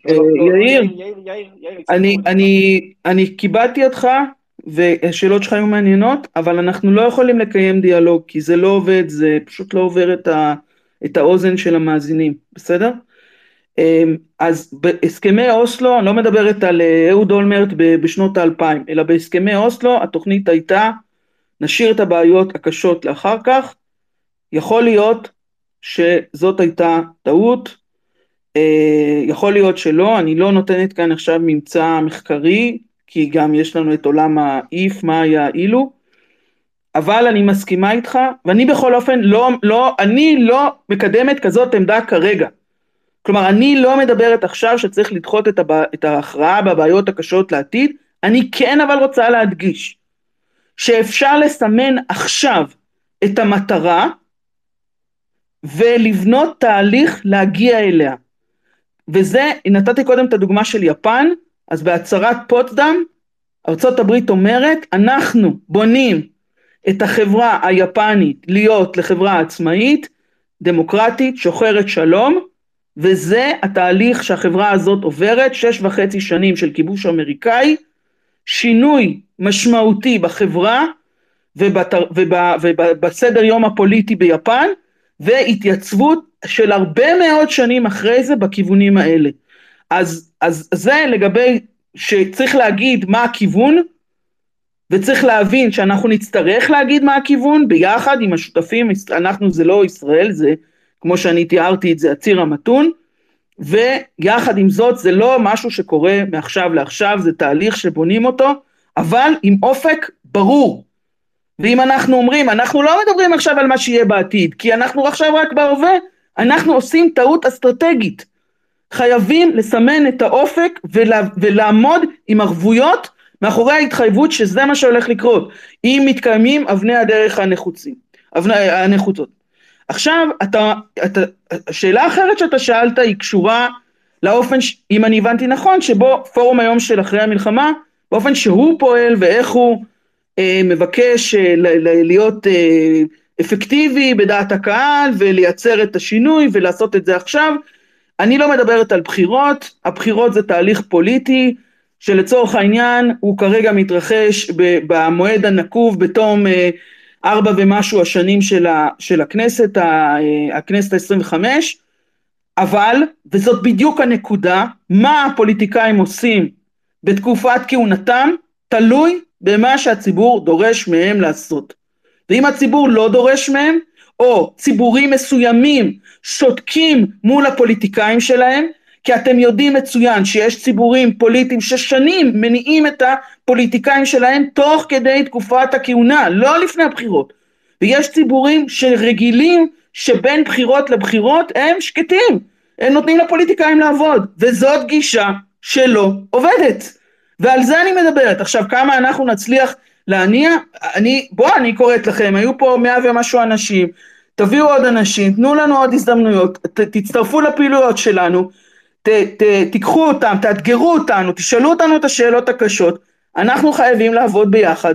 יאיר, אני כיבדתי אותך, והשאלות שלך היו מעניינות, אבל אנחנו לא יכולים לקיים דיאלוג, כי זה לא עובד, זה פשוט לא עובר את, ה, את האוזן של המאזינים, בסדר? אמ, אז בהסכמי אוסלו, אני לא מדברת על אה, אהוד אולמרט בשנות האלפיים, אלא בהסכמי אוסלו התוכנית הייתה נשאיר את הבעיות הקשות לאחר כך, יכול להיות שזאת הייתה טעות, אה, יכול להיות שלא, אני לא נותנת כאן עכשיו ממצא מחקרי, כי גם יש לנו את עולם האיף, מה היה אילו, אבל אני מסכימה איתך, ואני בכל אופן לא, לא, אני לא מקדמת כזאת עמדה כרגע. כלומר, אני לא מדברת עכשיו שצריך לדחות את, הבע... את ההכרעה בבעיות הקשות לעתיד, אני כן אבל רוצה להדגיש שאפשר לסמן עכשיו את המטרה ולבנות תהליך להגיע אליה. וזה, נתתי קודם את הדוגמה של יפן, אז בהצהרת פוטסדם, ארה"ב אומרת, אנחנו בונים את החברה היפנית להיות לחברה עצמאית, דמוקרטית, שוחרת שלום, וזה התהליך שהחברה הזאת עוברת, שש וחצי שנים של כיבוש אמריקאי, שינוי משמעותי בחברה ובסדר ובסדר יום הפוליטי ביפן, והתייצבות של הרבה מאוד שנים אחרי זה בכיוונים האלה. אז, אז זה לגבי שצריך להגיד מה הכיוון, וצריך להבין שאנחנו נצטרך להגיד מה הכיוון ביחד עם השותפים, אנחנו זה לא ישראל, זה כמו שאני תיארתי את זה, הציר המתון, ויחד עם זאת זה לא משהו שקורה מעכשיו לעכשיו, זה תהליך שבונים אותו, אבל עם אופק ברור. ואם אנחנו אומרים, אנחנו לא מדברים עכשיו על מה שיהיה בעתיד, כי אנחנו עכשיו רק בהווה, אנחנו עושים טעות אסטרטגית. חייבים לסמן את האופק ולה, ולעמוד עם ערבויות מאחורי ההתחייבות שזה מה שהולך לקרות, אם מתקיימים אבני הדרך הנחוצים, אבני, הנחוצות. עכשיו, אתה, אתה, השאלה האחרת שאתה שאלת היא קשורה לאופן, אם אני הבנתי נכון, שבו פורום היום של אחרי המלחמה, באופן שהוא פועל ואיך הוא אה, מבקש אה, להיות אה, אפקטיבי בדעת הקהל ולייצר את השינוי ולעשות את זה עכשיו. אני לא מדברת על בחירות, הבחירות זה תהליך פוליטי שלצורך העניין הוא כרגע מתרחש במועד הנקוב בתום אה, ארבע ומשהו השנים של, ה, של הכנסת, אה, הכנסת העשרים וחמש, אבל, וזאת בדיוק הנקודה, מה הפוליטיקאים עושים בתקופת כהונתם, תלוי במה שהציבור דורש מהם לעשות. ואם הציבור לא דורש מהם, או ציבורים מסוימים שותקים מול הפוליטיקאים שלהם, כי אתם יודעים מצוין שיש ציבורים פוליטיים ששנים מניעים את הפוליטיקאים שלהם תוך כדי תקופת הכהונה, לא לפני הבחירות. ויש ציבורים שרגילים שבין בחירות לבחירות הם שקטים, הם נותנים לפוליטיקאים לעבוד, וזאת גישה שלא עובדת. ועל זה אני מדברת. עכשיו, כמה אנחנו נצליח להניע? אני, בוא, אני קוראת לכם, היו פה מאה ומשהו אנשים, תביאו עוד אנשים, תנו לנו עוד הזדמנויות, ת, תצטרפו לפעילויות שלנו, ת, ת, תיקחו אותם, תאתגרו אותנו, תשאלו אותנו את השאלות הקשות, אנחנו חייבים לעבוד ביחד,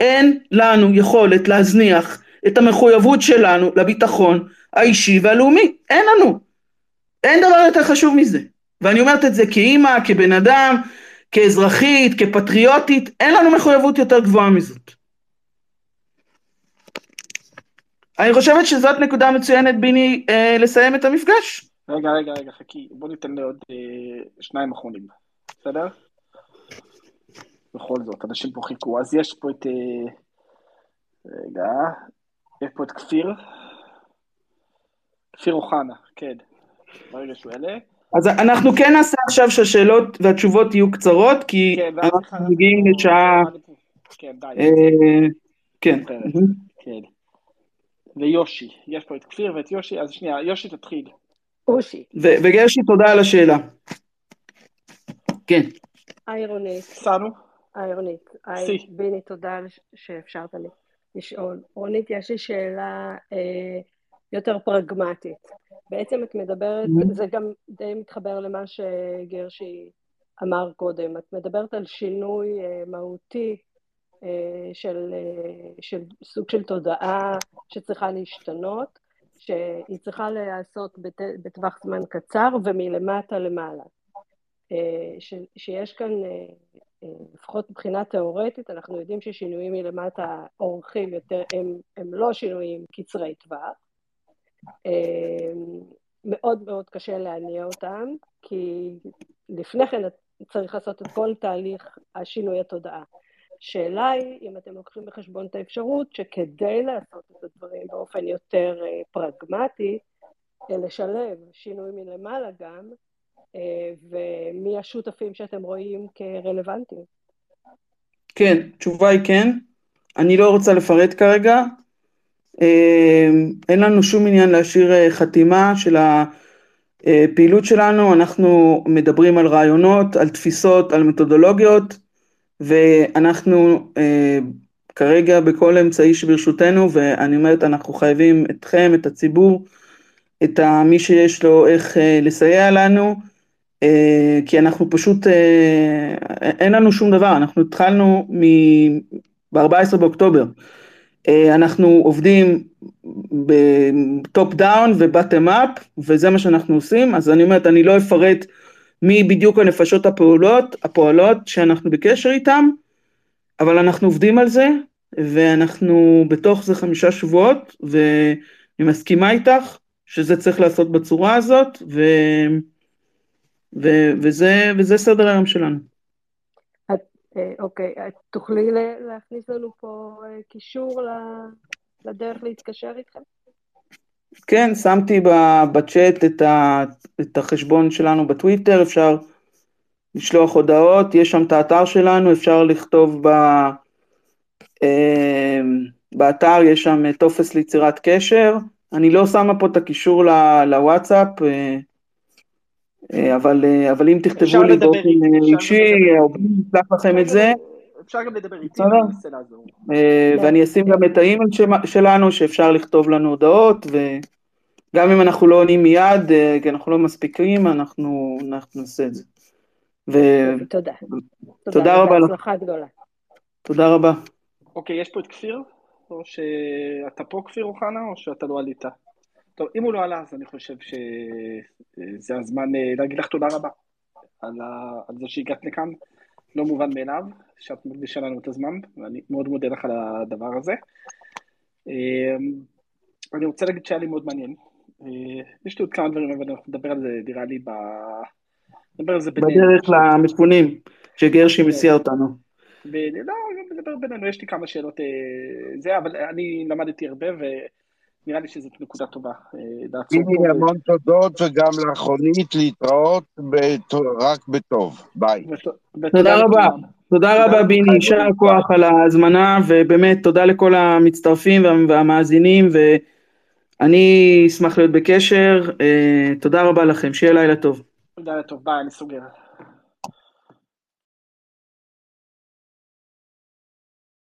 אין לנו יכולת להזניח את המחויבות שלנו לביטחון האישי והלאומי, אין לנו, אין דבר יותר חשוב מזה, ואני אומרת את זה כאימא, כבן אדם, כאזרחית, כפטריוטית, אין לנו מחויבות יותר גבוהה מזאת. אני חושבת שזאת נקודה מצוינת ביני אה, לסיים את המפגש. רגע, רגע, רגע, חכי, בוא ניתן לעוד אה, שניים אחרונים, בסדר? בכל זאת, אנשים פה חיכו. אז יש פה את... אה, רגע, יש פה את כפיר. כפיר אוחנה, כן. ברגע שהוא יעלה. אז אנחנו כן נעשה עכשיו שהשאלות והתשובות יהיו קצרות, כי כן, אנחנו מגיעים לשעה... כן, די. אה, כן. כן. ויושי, יש פה את כפיר ואת יושי, אז שנייה, יושי תתחיל. אושי. וגרשי, תודה על השאלה. כן. היי רונית. סנו. היי רונית. היי סי. ביני, תודה שאפשרת לי לשאול. רונית, יש לי שאלה אה, יותר פרגמטית. בעצם את מדברת, Mhm. זה גם די מתחבר למה שגרשי אמר קודם, את מדברת על שינוי אה, מהותי אה, של, אה, של סוג של תודעה שצריכה להשתנות, שהיא צריכה להיעשות בת, בטווח זמן קצר ומלמטה למעלה. ש, שיש כאן, לפחות מבחינה תיאורטית, אנחנו יודעים ששינויים מלמטה אורכים יותר, הם, הם לא שינויים קצרי טווח. אה, מאוד מאוד קשה להניע אותם, כי לפני כן צריך לעשות את כל תהליך השינוי התודעה. שאלה היא, אם אתם לוקחים בחשבון את האפשרות שכדי לעשות את הדברים באופן יותר אה, פרגמטי, אה, לשלב שינוי מלמעלה גם, אה, ומי השותפים שאתם רואים כרלוונטיים. כן, התשובה היא כן. אני לא רוצה לפרט כרגע. אה, אין לנו שום עניין להשאיר אה, חתימה של הפעילות שלנו, אנחנו מדברים על רעיונות, על תפיסות, על מתודולוגיות, ואנחנו אה, כרגע בכל אמצעי שברשותנו, ואני אומרת, אנחנו חייבים אתכם, את הציבור, את מי שיש לו איך אה, לסייע לנו, אה, כי אנחנו פשוט, אה, אין לנו שום דבר, אנחנו התחלנו ב-14 באוקטובר, אה, אנחנו עובדים ב top down ו bottom up, וזה מה שאנחנו עושים, אז אני אומרת, אני לא אפרט מי בדיוק הנפשות הפעולות, הפועלות שאנחנו בקשר איתם, אבל אנחנו עובדים על זה, ואנחנו בתוך זה חמישה שבועות, ואני מסכימה איתך שזה צריך לעשות בצורה הזאת, ו... ו... וזה, וזה סדר היום שלנו. אה, אוקיי, את תוכלי להכניס לנו פה אה, קישור לדרך להתקשר איתכם? כן, שמתי בצ'אט את, ה, את החשבון שלנו בטוויטר, אפשר לשלוח הודעות, יש שם את האתר שלנו, אפשר לכתוב ב, אה, באתר, יש שם טופס ליצירת קשר, אני לא שמה פה את הקישור ל- לוואטסאפ, אה, אה, אבל, אה, אבל אם תכתבו לי באופן אה, אישי. או אני אשלח לכם את זה, אפשר גם לדבר איתי, בסדר? ואני אנסה לעזור. אה, ואני אשים גם את האימייל שלנו, שאפשר לכתוב לנו הודעות, וגם אם אנחנו לא עונים מיד, אה, כי אנחנו לא מספיקים, אנחנו נעשה את זה. יופי, תודה. ותודה רבה לך. גדולה. תודה רבה. אוקיי, יש פה את כפיר? או שאתה פה כפיר אוחנה, או שאתה לא עלית? טוב, אם הוא לא עלה, אז אני חושב שזה הזמן אה, להגיד לך תודה רבה על, ה... על זה שהגעת לכאן. לא מובן מאליו שאת מקדישה לנו את הזמן, ואני מאוד מודה לך על הדבר הזה. אה, אני רוצה להגיד שהיה לי מאוד מעניין. אה, יש לי עוד כמה דברים, אבל אנחנו נדבר על זה, נראה לי, ב... נדבר על זה בינינו. בדרך למפונים, שגרשי. מסיע אותנו. לא, נדבר בינינו, יש לי כמה שאלות, אה, זה, אבל אני למדתי הרבה, ונראה לי שזאת נקודה טובה אה, פה. הנה ו- המון תודות וגם לאחרונית להתראות רק בטוב. ביי. תודה רבה. תודה רבה. ביני, יישר כוח על ההזמנה, ובאמת תודה לכל המצטרפים וה- והמאזינים, ואני אשמח להיות בקשר. אה, תודה רבה לכם, שיהיה לילה טוב. תודה, טוב, ביי, אני סוגר.